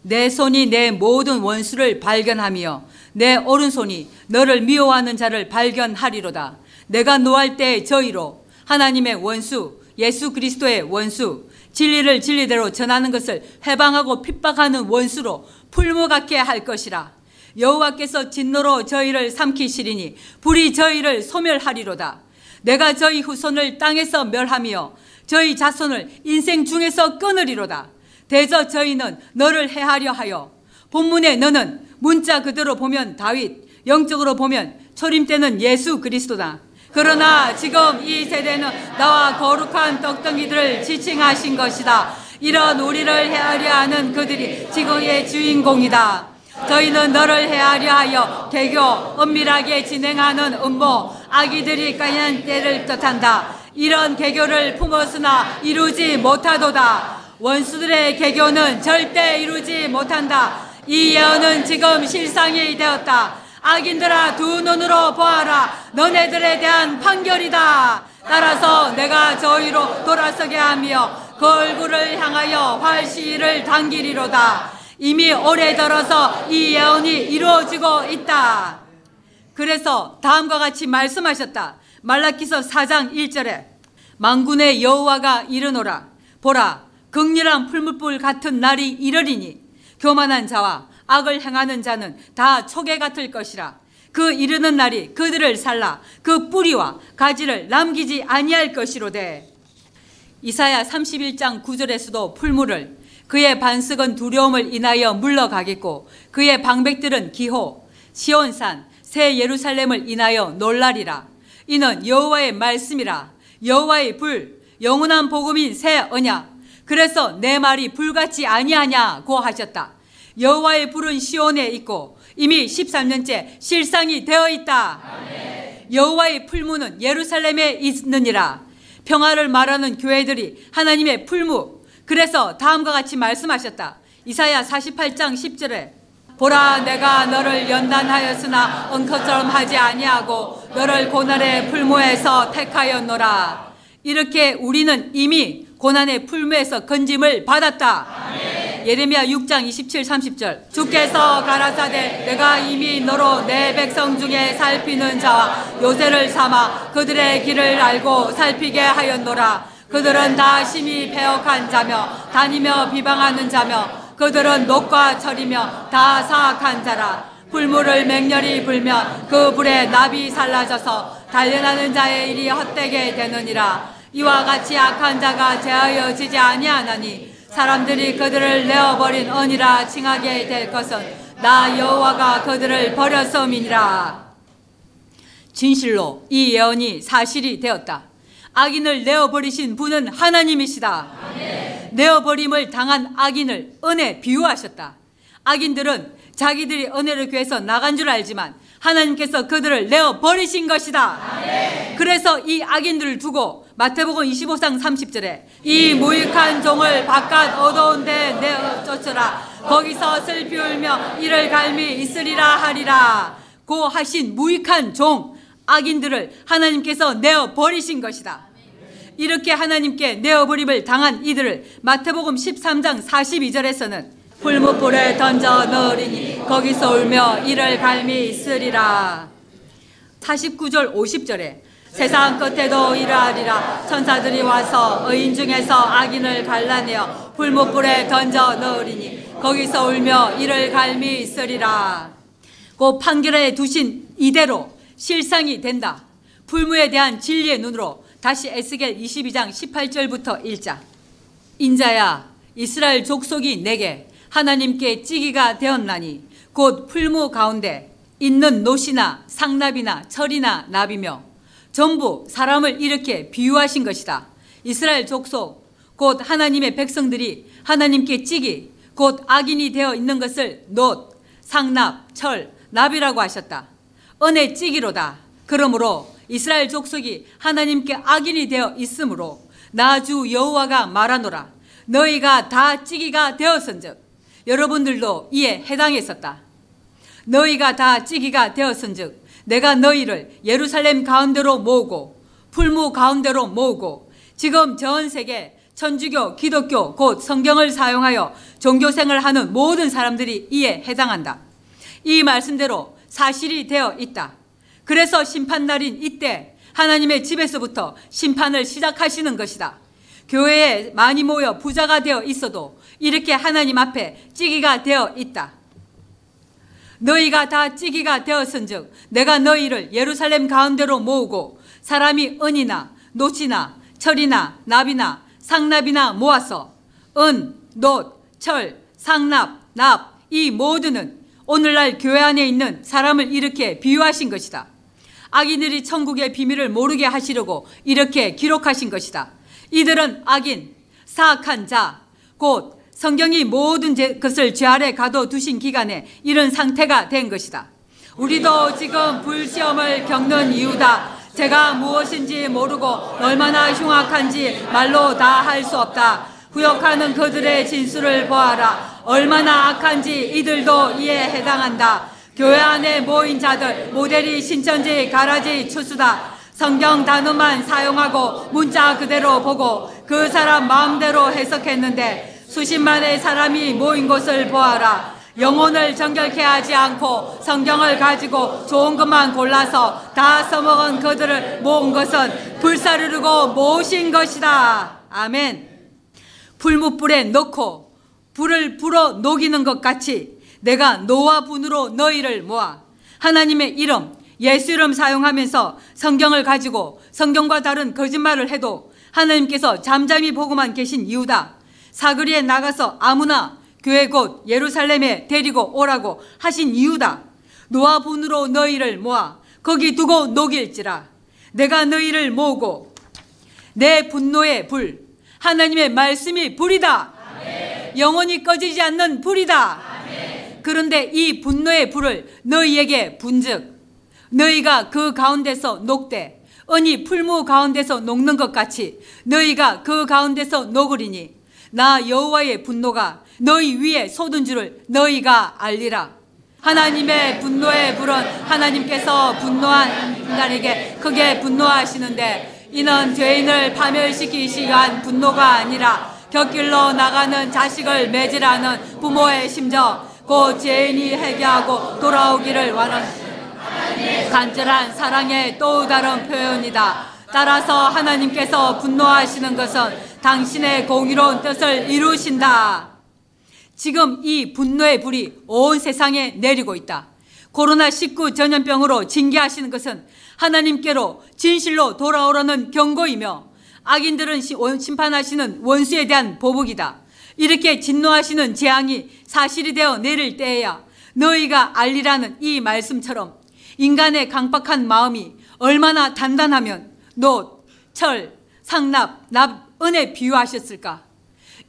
내 손이 내 모든 원수를 발견하며 내 오른손이 너를 미워하는 자를 발견하리로다. 내가 노할 때 저희로 하나님의 원수, 예수 그리스도의 원수, 진리를 진리대로 전하는 것을 해방하고 핍박하는 원수로 풀무같게 할 것이라. 여호와께서 진노로 저희를 삼키시리니 불이 저희를 소멸하리로다. 내가 저희 후손을 땅에서 멸하며 저희 자손을 인생 중에서 끊으리로다. 대저 저희는 너를 해하려 하여 본문에 너는 문자 그대로 보면 다윗, 영적으로 보면 초림 때는 예수 그리스도다. 그러나 지금 이 세대는 나와 거룩한 떡덩이들을 지칭하신 것이다. 이런 우리를 헤아려 하는 그들이 지금의 주인공이다. 저희는 너를 헤아려 하여 개교 은밀하게 진행하는 음모 아기들이 까연 때를 뜻한다. 이런 개교를 품었으나 이루지 못하도다. 원수들의 개교는 절대 이루지 못한다. 이 예언은 지금 실상이 되었다. 악인들아 두 눈으로 보아라. 너네들에 대한 판결이다. 따라서 내가 저희로 돌아서게 하며 그 얼굴을 향하여 활시를 당기리로다. 이미 오래 들어서 이 예언이 이루어지고 있다. 그래서 다음과 같이 말씀하셨다. 말라기서 4장 1절에 망군의 여호와가 이르노라 보라 극렬한 풀무불 같은 날이 이르리니 교만한 자와 악을 행하는 자는 다 초계 같을 것이라. 그 이르는 날이 그들을 살라. 그 뿌리와 가지를 남기지 아니할 것이로되. 이사야 31장 9절에서도 풀물을 그의 반석은 두려움을 인하여 물러가겠고 그의 방백들은 기호 시온산 새 예루살렘을 인하여 놀라리라. 이는 여호와의 말씀이라. 여호와의 불 영원한 복음인 새 언약 그래서 내 말이 불같이 아니하냐고 하셨다. 여호와의 불은 시온에 있고 이미 13년째 실상이 되어 있다. 여호와의 풀무는 예루살렘에 있느니라. 평화를 말하는 교회들이 하나님의 풀무. 그래서 다음과 같이 말씀하셨다. 이사야 48장 10절에 보라 내가 너를 연단하였으나 엉커처럼 하지 아니하고 너를 고난의 풀무에서 택하였노라. 이렇게 우리는 이미 고난의 풀무에서 건짐을 받았다. 예레미야 6장 27, 30절. 주께서 가라사대 내가 이미 너로 내 백성 중에 살피는 자와 요새를 삼아 그들의 길을 알고 살피게 하였노라. 그들은 다 심히 배역한 자며 다니며 비방하는 자며 그들은 녹과 철이며 다 사악한 자라. 불물을 맹렬히 불면 그 불에 납이 살라져서 단련하는 자의 일이 헛되게 되느니라 이와 같이 악한 자가 제하여 지지 아니하나니 사람들이 그들을 내어버린 언이라 칭하게 될 것은 나 여호와가 그들을 버렸음이니라. 진실로 이 예언이 사실이 되었다. 악인을 내어버리신 분은 하나님이시다. 내어버림을 당한 악인을 은혜 비유하셨다. 악인들은 자기들이 은혜를 구해서 나간 줄 알지만 하나님께서 그들을 내어 버리신 것이다. 그래서 이 악인들을 두고 마태복음 25장 30절에 이 무익한 종을 바깥 어두운 데 내어 쫓으라. 거기서 슬피 울며 이를 갈미 있으리라 하리라. 고 하신 무익한 종 악인들을 하나님께서 내어 버리신 것이다. 이렇게 하나님께 내어버림을 당한 이들을 마태복음 13장 42절에서는 풀무불에 던져 넣으리니 거기서 울며 이를 갈미 있으리라. 49절 50절에 세상 끝에도 이러하리라. 천사들이 와서 의인 중에서 악인을 갈라내어 풀무불에 던져 넣으리니 거기서 울며 이를 갈미 있으리라. 그 판결에 두신 이대로 실상이 된다. 풀무에 대한 진리의 눈으로 다시 에스겔 22장 18절부터 읽자. 인자야 이스라엘 족속이 내게 하나님께 찌기가 되었나니 곧 풀무 가운데 있는 노시나 상납이나 철이나 납이며 전부 사람을 이렇게 비유하신 것이다. 이스라엘 족속 곧 하나님의 백성들이 하나님께 찌기 곧 악인이 되어 있는 것을 놋, 상납, 철, 납이라고 하셨다. 은혜 찌기로다. 그러므로 이스라엘 족속이 하나님께 악인이 되어 있으므로 나주 여호와가 말하노라. 너희가 다 찌기가 되었은즉 여러분들도 이에 해당했었다. 너희가 다 찌기가 되었은즉 내가 너희를 예루살렘 가운데로 모으고 풀무 가운데로 모으고 지금 전 세계 천주교, 기독교, 곧 성경을 사용하여 종교생을 하는 모든 사람들이 이에 해당한다. 이 말씀대로 사실이 되어 있다. 그래서 심판날인 이때 하나님의 집에서부터 심판을 시작하시는 것이다. 교회에 많이 모여 부자가 되어 있어도 이렇게 하나님 앞에 찌기가 되어 있다. 너희가 다 찌기가 되었은즉 내가 너희를 예루살렘 가운데로 모으고 사람이 은이나 노치나 철이나 납이나 상납이나 모아서 은, 놋, 철, 상납, 납 이 모두는 오늘날 교회 안에 있는 사람을 이렇게 비유하신 것이다. 악인들이 천국의 비밀을 모르게 하시려고 이렇게 기록하신 것이다. 이들은 악인, 사악한 자, 곧 성경이 모든 것을 죄 아래 가둬두신 기간에 이런 상태가 된 것이다. 우리도 지금 불시험을 겪는 이유다. 제가 무엇인지 모르고 얼마나 흉악한지 말로 다 할 수 없다. 후욕하는 그들의 진술을 보아라. 얼마나 악한지 이들도 이에 해당한다. 교회 안에 모인 자들 모델이 신천지 가라지 추수다. 성경 단어만 사용하고 문자 그대로 보고 그 사람 마음대로 해석했는데 수십만의 사람이 모인 곳을 보아라. 영혼을 정결케 하지 않고 성경을 가지고 좋은 것만 골라서 다 써먹은 그들을 모은 것은 불사르르고 모으신 것이다. 아멘. 불무불에 넣고 불을 불어 녹이는 것 같이 내가 노와 분으로 너희를 모아 하나님의 이름, 예수 이름 사용하면서 성경을 가지고 성경과 다른 거짓말을 해도 하나님께서 잠잠히 보고만 계신 이유다. 사거리에 나가서 아무나 교회 곧 예루살렘에 데리고 오라고 하신 이유다. 노아 분으로 너희를 모아 거기 두고 녹일지라. 내가 너희를 모으고 내 분노의 불, 하나님의 말씀이 불이다. 영원히 꺼지지 않는 불이다. 그런데 이 분노의 불을 너희에게 분즉 너희가 그 가운데서 녹되 언이 풀무 가운데서 녹는 것 같이 너희가 그 가운데서 녹으리니 나 여호와의 분노가 너희 위에 쏟은 줄을 너희가 알리라. 하나님의 분노의 불은 하나님께서 분노한 인간에게 크게 분노하시는데 이는 죄인을 파멸시키기 위한 분노가 아니라 곁길로 나가는 자식을 매질하는 부모의 심정 곧 죄인이 회개하고 돌아오기를 원하는 간절한 사랑의 또 다른 표현이다. 따라서 하나님께서 분노하시는 것은 당신의 공의로운 뜻을 이루신다. 지금 이 분노의 불이 온 세상에 내리고 있다. 코로나19 전염병으로 징계하시는 것은 하나님께로 진실로 돌아오라는 경고이며 악인들은 심판하시는 원수에 대한 보복이다. 이렇게 진노하시는 재앙이 사실이 되어 내릴 때에야 너희가 알리라는 이 말씀처럼 인간의 강박한 마음이 얼마나 단단하면 노, 철, 상납, 납, 은에 비유하셨을까?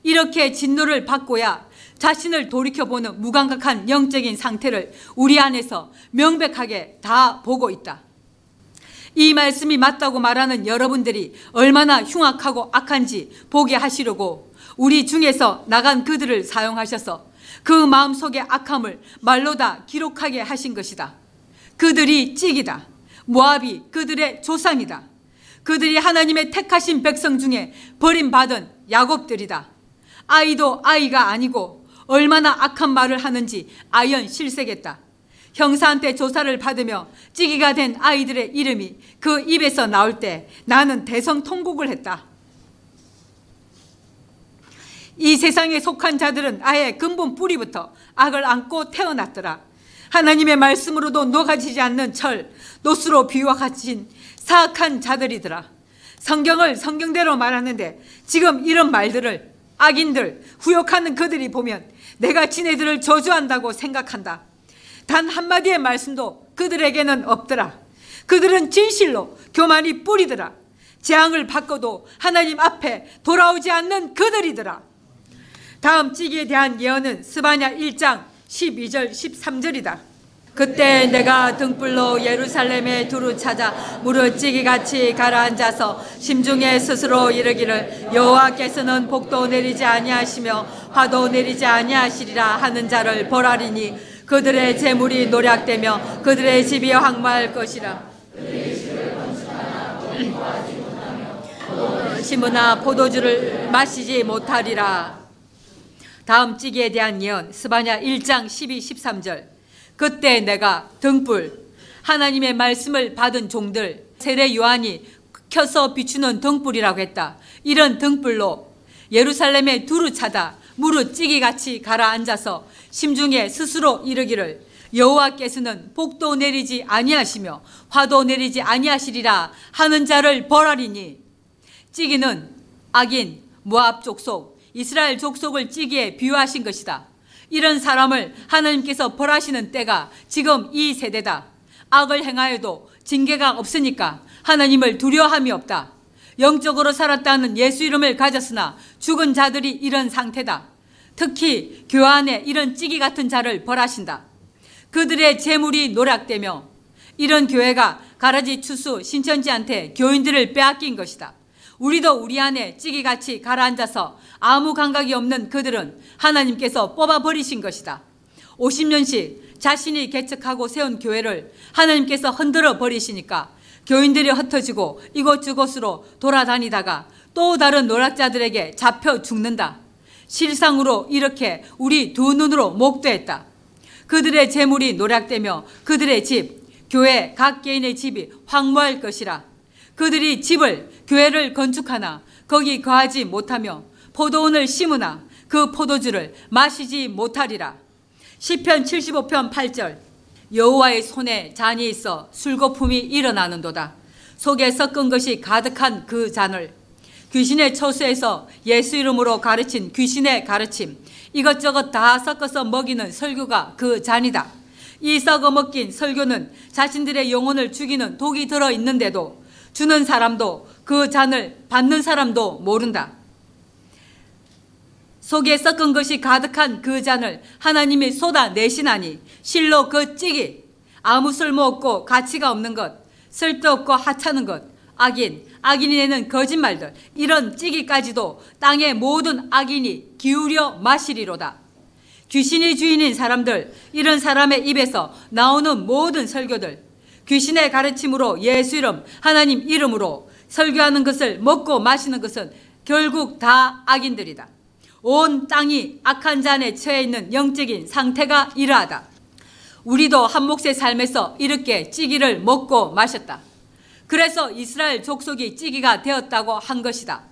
이렇게 진노를 받고야 자신을 돌이켜보는 무감각한 영적인 상태를 우리 안에서 명백하게 다 보고 있다. 이 말씀이 맞다고 말하는 여러분들이 얼마나 흉악하고 악한지 보게 하시려고 우리 중에서 나간 그들을 사용하셔서 그 마음속의 악함을 말로 다 기록하게 하신 것이다. 그들이 찌기다. 모압이 그들의 조상이다. 그들이 하나님의 택하신 백성 중에 버림받은 야곱들이다. 아이도 아이가 아니고 얼마나 악한 말을 하는지 아연 실색했다. 형사한테 조사를 받으며 찌기가 된 아이들의 이름이 그 입에서 나올 때 나는 대성통곡을 했다. 이 세상에 속한 자들은 아예 근본 뿌리부터 악을 안고 태어났더라. 하나님의 말씀으로도 녹아지지 않는 철, 노스로 비유하신 사악한 자들이더라. 성경을 성경대로 말하는데 지금 이런 말들을 악인들, 후욕하는 그들이 보면 내가 지네들을 저주한다고 생각한다. 단 한마디의 말씀도 그들에게는 없더라. 그들은 진실로 교만이 뿌리더라. 재앙을 받고도 하나님 앞에 돌아오지 않는 그들이더라. 다음 찌기에 대한 예언은 스바냐 1장 12절 13절이다. 그때 내가 등불로 예루살렘에 두루 찾아 무릎 찌기 같이 가라앉아서 심중에 스스로 이르기를 여호와께서는 복도 내리지 아니하시며 화도 내리지 아니하시리라 하는 자를 벌하리니 그들의 재물이 노략되며 그들의 집이 황무할 것이라. 심으나 포도주를 마시지 못하리라. 다음 찌기에 대한 예언 스바냐 1장 12, 13절 그때 내가 등불 하나님의 말씀을 받은 종들 세례 요한이 켜서 비추는 등불이라고 했다. 이런 등불로 예루살렘에 두루 차다 무릎 찌기같이 가라앉아서 심중에 스스로 이르기를 여호와께서는 복도 내리지 아니하시며 화도 내리지 아니하시리라 하는 자를 벌하리니 찌기는 악인 모압 족속 이스라엘 족속을 찌기에 비유하신 것이다. 이런 사람을 하나님께서 벌하시는 때가 지금 이 세대다. 악을 행하여도 징계가 없으니까 하나님을 두려워함이 없다. 영적으로 살았다는 예수 이름을 가졌으나 죽은 자들이 이런 상태다. 특히 교회 안에 이런 찌기 같은 자를 벌하신다. 그들의 재물이 노락되며 이런 교회가 가라지 추수 신천지한테 교인들을 빼앗긴 것이다. 우리도 우리 안에 찌기같이 가라앉아서 아무 감각이 없는 그들은 하나님께서 뽑아버리신 것이다. 50년씩 자신이 개척하고 세운 교회를 하나님께서 흔들어 버리시니까 교인들이 흩어지고 이곳저곳으로 돌아다니다가 또 다른 노락자들에게 잡혀 죽는다. 실상으로 이렇게 우리 두 눈으로 목도했다. 그들의 재물이 노략되며 그들의 집, 교회 각 개인의 집이 황무할 것이라. 그들이 집을 교회를 건축하나 거기 거하지 못하며 포도원을 심으나 그 포도주를 마시지 못하리라. 시편 75편 8절 여호와의 손에 잔이 있어 술거품이 일어나는도다. 속에 섞은 것이 가득한 그 잔을 귀신의 처수에서 예수 이름으로 가르친 귀신의 가르침 이것저것 다 섞어서 먹이는 설교가 그 잔이다. 이 썩어 먹긴 설교는 자신들의 영혼을 죽이는 독이 들어 있는데도 주는 사람도 그 잔을 받는 사람도 모른다. 속에 섞은 것이 가득한 그 잔을 하나님이 쏟아내시나니 실로 그 찌기 아무 쓸모 없고 가치가 없는 것 쓸데없고 하찮은 것 악인 악인이 내는 거짓말들 이런 찌기까지도 땅의 모든 악인이 기울여 마시리로다 귀신이 주인인 사람들 이런 사람의 입에서 나오는 모든 설교들 귀신의 가르침으로 예수 이름 하나님 이름으로 설교하는 것을 먹고 마시는 것은 결국 다 악인들이다 온 땅이 악한 잔에 처해 있는 영적인 상태가 이러하다. 우리도 한 몫의 삶에서 이렇게 찌기를 먹고 마셨다. 그래서 이스라엘 족속이 찌기가 되었다고 한 것이다.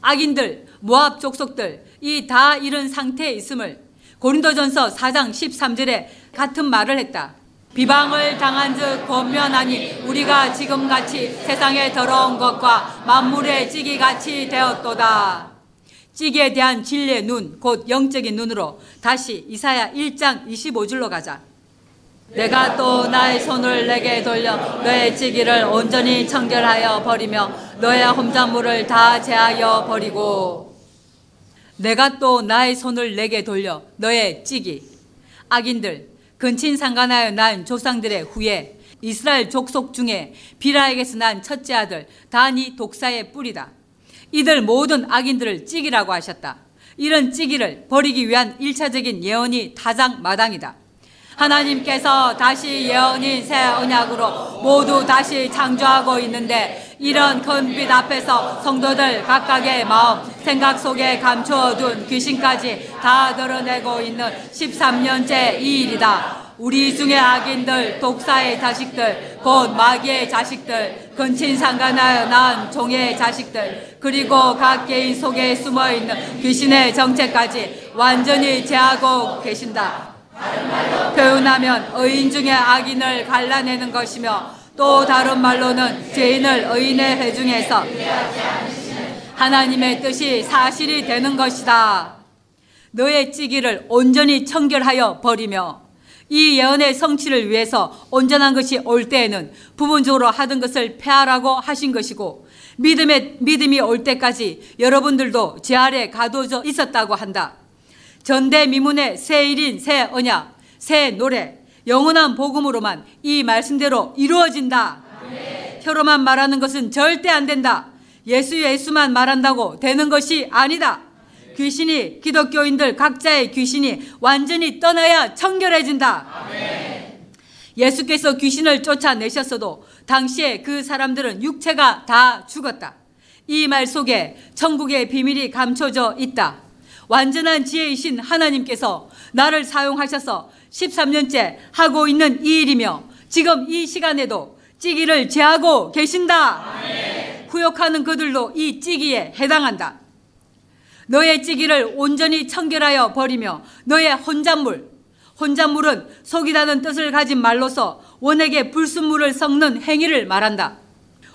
악인들, 모압 족속들 이 다 이런 상태에 있음을 고린도전서 4장 13절에 같은 말을 했다. 비방을 당한 즉 권면하니 우리가 지금같이 세상에 더러운 것과 만물의 찌기같이 되었도다. 찌기에 대한 진리의 눈, 곧 영적인 눈으로 다시 이사야 1장 25절로 가자. 내가 또 나의 손을 내게 돌려 너의 찌기를 온전히 청결하여 버리며 너의 험작물을 다 제하여 버리고 내가 또 나의 손을 내게 돌려 너의 찌기 악인들 근친 상간하여 난 조상들의 후에 이스라엘 족속 중에 비라에게서 난 첫째 아들 단이 독사의 뿌리다. 이들 모든 악인들을 찌기라고 하셨다. 이런 찌기를 버리기 위한 일차적인 예언이 타장마당이다. 하나님께서 다시 예언인 새 언약으로 모두 다시 창조하고 있는데 이런 큰 빛 앞에서 성도들 각각의 마음, 생각 속에 감추어둔 귀신까지 다 드러내고 있는 13년째 이 일이다. 우리 중에 악인들, 독사의 자식들, 곧 마귀의 자식들, 근친상간하여 낳은 종의 자식들, 그리고 각 개인 속에 숨어있는 귀신의 정체까지 완전히 제하고 계신다. 표현하면 의인 중에 악인을 갈라내는 것이며 또 다른 말로는 죄인을 의인의 회중에서 하나님의 뜻이 사실이 되는 것이다. 너의 찌기를 온전히 청결하여 버리며 이 예언의 성취를 위해서 온전한 것이 올 때에는 부분적으로 하던 것을 폐하라고 하신 것이고 믿음의 믿음이 올 때까지 여러분들도 제 아래 가둬져 있었다고 한다. 전대미문의 새 일인 새 언약, 새 노래, 영원한 복음으로만 이 말씀대로 이루어진다. 네. 혀로만 말하는 것은 절대 안 된다. 예수 예수만 말한다고 되는 것이 아니다. 귀신이 기독교인들 각자의 귀신이 완전히 떠나야 청결해진다. 예수께서 귀신을 쫓아내셨어도 당시에 그 사람들은 육체가 다 죽었다. 이 말 속에 천국의 비밀이 감춰져 있다. 완전한 지혜이신 하나님께서 나를 사용하셔서 13년째 하고 있는 이 일이며 지금 이 시간에도 찌기를 제하고 계신다. 아멘. 후욕하는 그들도 이 찌기에 해당한다. 너의 찌기를 온전히 청결하여 버리며 너의 혼잣물, 혼잣물은 속이다는 뜻을 가진 말로서 원에게 불순물을 섞는 행위를 말한다.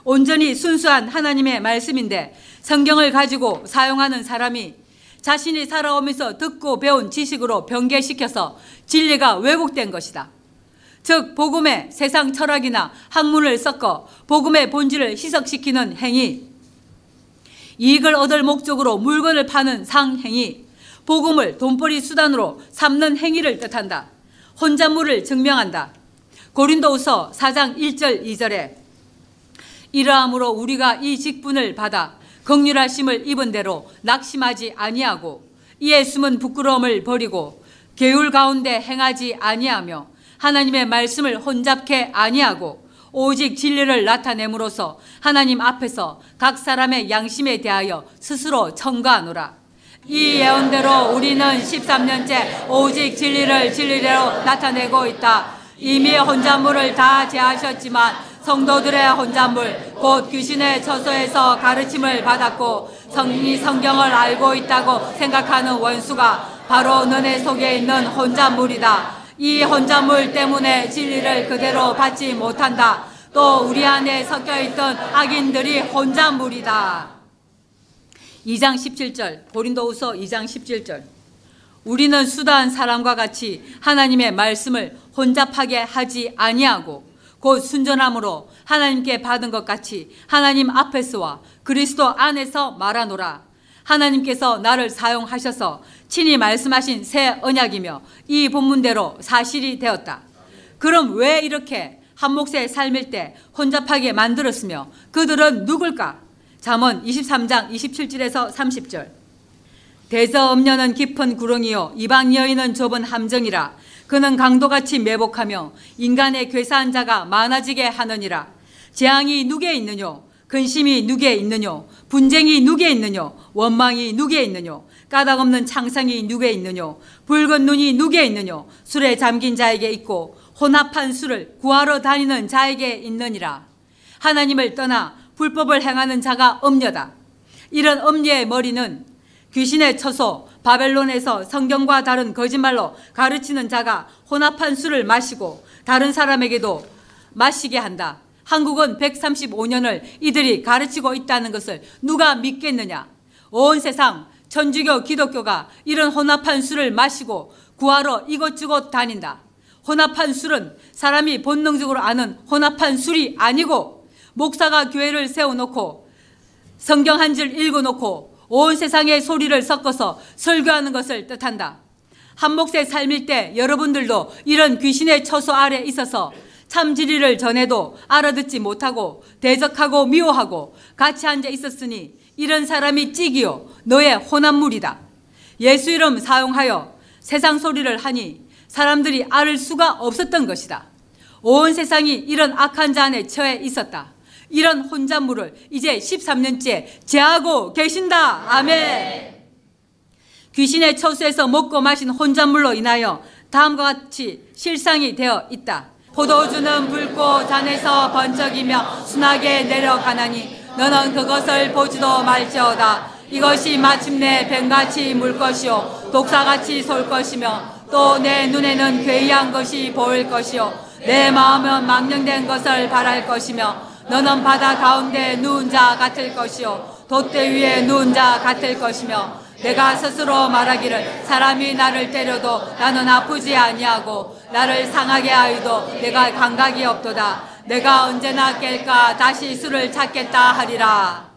온전히 순수한 하나님의 말씀인데 성경을 가지고 사용하는 사람이 자신이 살아오면서 듣고 배운 지식으로 변개시켜서 진리가 왜곡된 것이다. 즉 복음의 세상 철학이나 학문을 섞어 복음의 본질을 희석시키는 행위 이익을 얻을 목적으로 물건을 파는 상행위, 복음을 돈벌이 수단으로 삼는 행위를 뜻한다. 혼잣물을 증명한다. 고린도후서 4장 1절 2절에 이러함으로 우리가 이 직분을 받아 극률하심을 입은 대로 낙심하지 아니하고 이에 숨은 부끄러움을 버리고 계율 가운데 행하지 아니하며 하나님의 말씀을 혼잡케 아니하고 오직 진리를 나타냄으로써 하나님 앞에서 각 사람의 양심에 대하여 스스로 청가하노라. 이 예언대로 우리는 13년째 오직 진리를 진리대로 나타내고 있다. 이미 혼자물을 다 제하셨지만 성도들의 혼자물 곧 귀신의 처소에서 가르침을 받았고 성이 성경을 알고 있다고 생각하는 원수가 바로 너네 속에 있는 혼자물이다. 이 혼자물 때문에 진리를 그대로 받지 못한다. 또 우리 안에 섞여 있던 악인들이 혼자물이다. 2장 17절 고린도후서 2장 17절 우리는 수다한 사람과 같이 하나님의 말씀을 혼잡하게 하지 아니하고 곧 순전함으로 하나님께 받은 것 같이 하나님 앞에서와 그리스도 안에서 말하노라 하나님께서 나를 사용하셔서 친히 말씀하신 새 언약이며 이 본문대로 사실이 되었다. 그럼 왜 이렇게 한 몫의 삶일 때 혼잡하게 만들었으며 그들은 누굴까? 잠언 23장 27절에서 30절. 대저 엄녀는 깊은 구렁이요 이방 여인은 좁은 함정이라 그는 강도같이 매복하며 인간의 괴사한 자가 많아지게 하느니라. 재앙이 누게 있느뇨? 근심이 누게 있느뇨? 분쟁이 누게 있느뇨? 원망이 누게 있느뇨? 까닭없는 창상이 누게 있느뇨? 붉은 눈이 누게 있느뇨? 술에 잠긴 자에게 있고 혼합한 술을 구하러 다니는 자에게 있느니라. 하나님을 떠나 불법을 행하는 자가 엄녀다. 이런 엄녀의 머리는 귀신의 처소 바벨론에서 성경과 다른 거짓말로 가르치는 자가 혼합한 술을 마시고 다른 사람에게도 마시게 한다. 한국은 135년을 이들이 가르치고 있다는 것을 누가 믿겠느냐? 온 세상 천주교 기독교가 이런 혼합한 술을 마시고 구하러 이곳저곳 다닌다. 혼합한 술은 사람이 본능적으로 아는 혼합한 술이 아니고 목사가 교회를 세워놓고 성경 한 줄 읽어놓고 온 세상의 소리를 섞어서 설교하는 것을 뜻한다. 한 몫의 삶일 때 여러분들도 이런 귀신의 처소 아래 있어서 참 진리를 전해도 알아듣지 못하고 대적하고 미워하고 같이 앉아 있었으니 이런 사람이 찌기요 너의 혼합물이다. 예수 이름 사용하여 세상 소리를 하니 사람들이 알을 수가 없었던 것이다. 온 세상이 이런 악한 자 안에 처해 있었다. 이런 혼잣물을 이제 13년째 제하고 계신다. 아멘. 귀신의 처수에서 먹고 마신 혼잣물로 인하여 다음과 같이 실상이 되어 있다. 포도주는 붉고 잔에서 번쩍이며 순하게 내려가나니 너는 그것을 보지도 말지어다. 이것이 마침내 뱀같이 물 것이요 독사같이 쏠 것이며 또 내 눈에는 괴이한 것이 보일 것이요 내 마음은 망령된 것을 바랄 것이며 너는 바다 가운데 누운 자 같을 것이요. 돛대 위에 누운 자 같을 것이며 내가 스스로 말하기를 사람이 나를 때려도 나는 아프지 아니하고 나를 상하게 하여도 내가 감각이 없도다. 내가 언제나 깰까 다시 술을 찾겠다 하리라.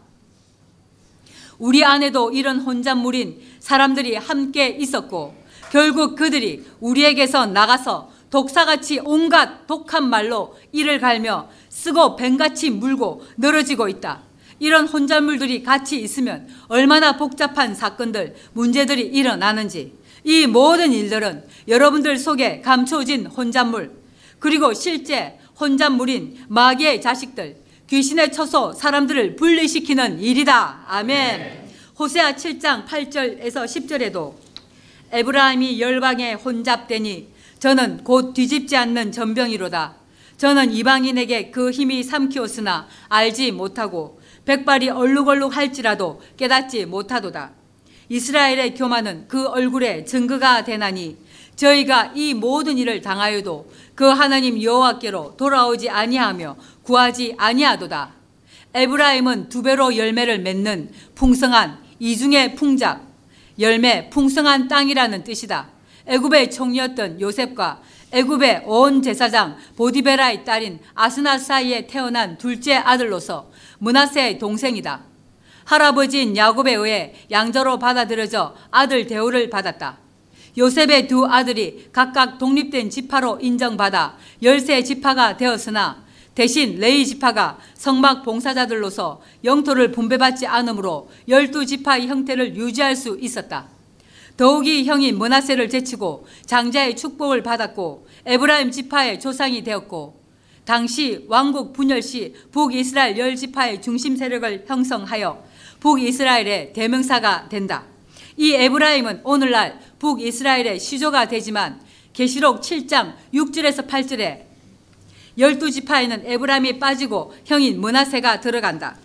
우리 안에도 이런 혼잣물인 사람들이 함께 있었고 결국 그들이 우리에게서 나가서 독사같이 온갖 독한 말로 이를 갈며 쓰고 뱀같이 물고 늘어지고 있다. 이런 혼잣물들이 같이 있으면 얼마나 복잡한 사건들, 문제들이 일어나는지 이 모든 일들은 여러분들 속에 감춰진 혼잣물 그리고 실제 혼잣물인 마귀의 자식들 귀신의 처소 사람들을 분리시키는 일이다. 아멘. 호세아 7장 8절에서 10절에도 에브라임이 열방에 혼잡되니 저는 곧 뒤집지 않는 전병이로다. 저는 이방인에게 그 힘이 삼키었으나 알지 못하고 백발이 얼룩얼룩 할지라도 깨닫지 못하도다. 이스라엘의 교만은 그 얼굴에 증거가 되나니 저희가 이 모든 일을 당하여도 그 하나님 여호와께로 돌아오지 아니하며 구하지 아니하도다. 에브라임은 두 배로 열매를 맺는 풍성한 이중의 풍작, 열매 풍성한 땅이라는 뜻이다. 애굽의 총리였던 요셉과 애굽의 온 제사장 보디베라의 딸인 아스나 사이에 태어난 둘째 아들로서 문하세의 동생이다. 할아버지인 야곱에 의해 양자로 받아들여져 아들 대우를 받았다. 요셉의 두 아들이 각각 독립된 지파로 인정받아 열세 지파가 되었으나 대신 레위 지파가 성막 봉사자들로서 영토를 분배받지 않으므로 열두 지파의 형태를 유지할 수 있었다. 더욱이 형인 므낫세를 제치고 장자의 축복을 받았고 에브라임 지파의 조상이 되었고 당시 왕국 분열 시 북이스라엘 열 지파의 중심 세력을 형성하여 북이스라엘의 대명사가 된다. 이 에브라임은 오늘날 북이스라엘의 시조가 되지만 계시록 7장 6절에서 8절에 열두 지파에는 에브라임이 빠지고 형인 므낫세가 들어간다.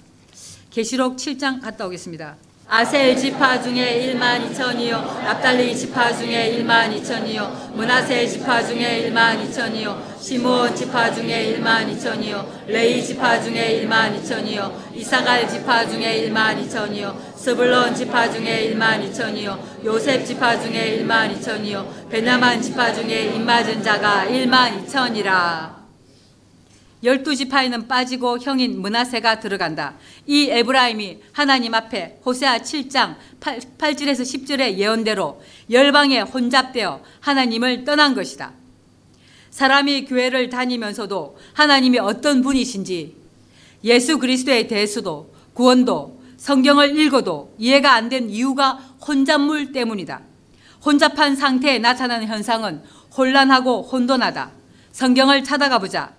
계시록 7장 갔다 오겠습니다. 아셀 지파 중에 1만 2천이요. 납달리 지파 중에 1만 2천이요. 므낫세 지파 중에 1만 2천이요. 시므온 지파 중에 1만 2천이요. 레위 지파 중에 1만 2천이요. 잇사갈 지파 중에 1만 2천이요. 스불론 지파 중에 1만 2천이요. 요셉 지파 중에 1만 2천이요. 베냐만 지파 중에 인 맞은 자가 1만 2천이라 열두 지파에는 빠지고 형인 문하세가 들어간다. 이 에브라임이 하나님 앞에 호세아 7장 8, 8절에서 10절의 예언대로 열방에 혼잡되어 하나님을 떠난 것이다. 사람이 교회를 다니면서도 하나님이 어떤 분이신지 예수 그리스도에 대해서도 구원도 성경을 읽어도 이해가 안 된 이유가 혼잡물 때문이다. 혼잡한 상태에 나타나는 현상은 혼란하고 혼돈하다. 성경을 찾아가 보자.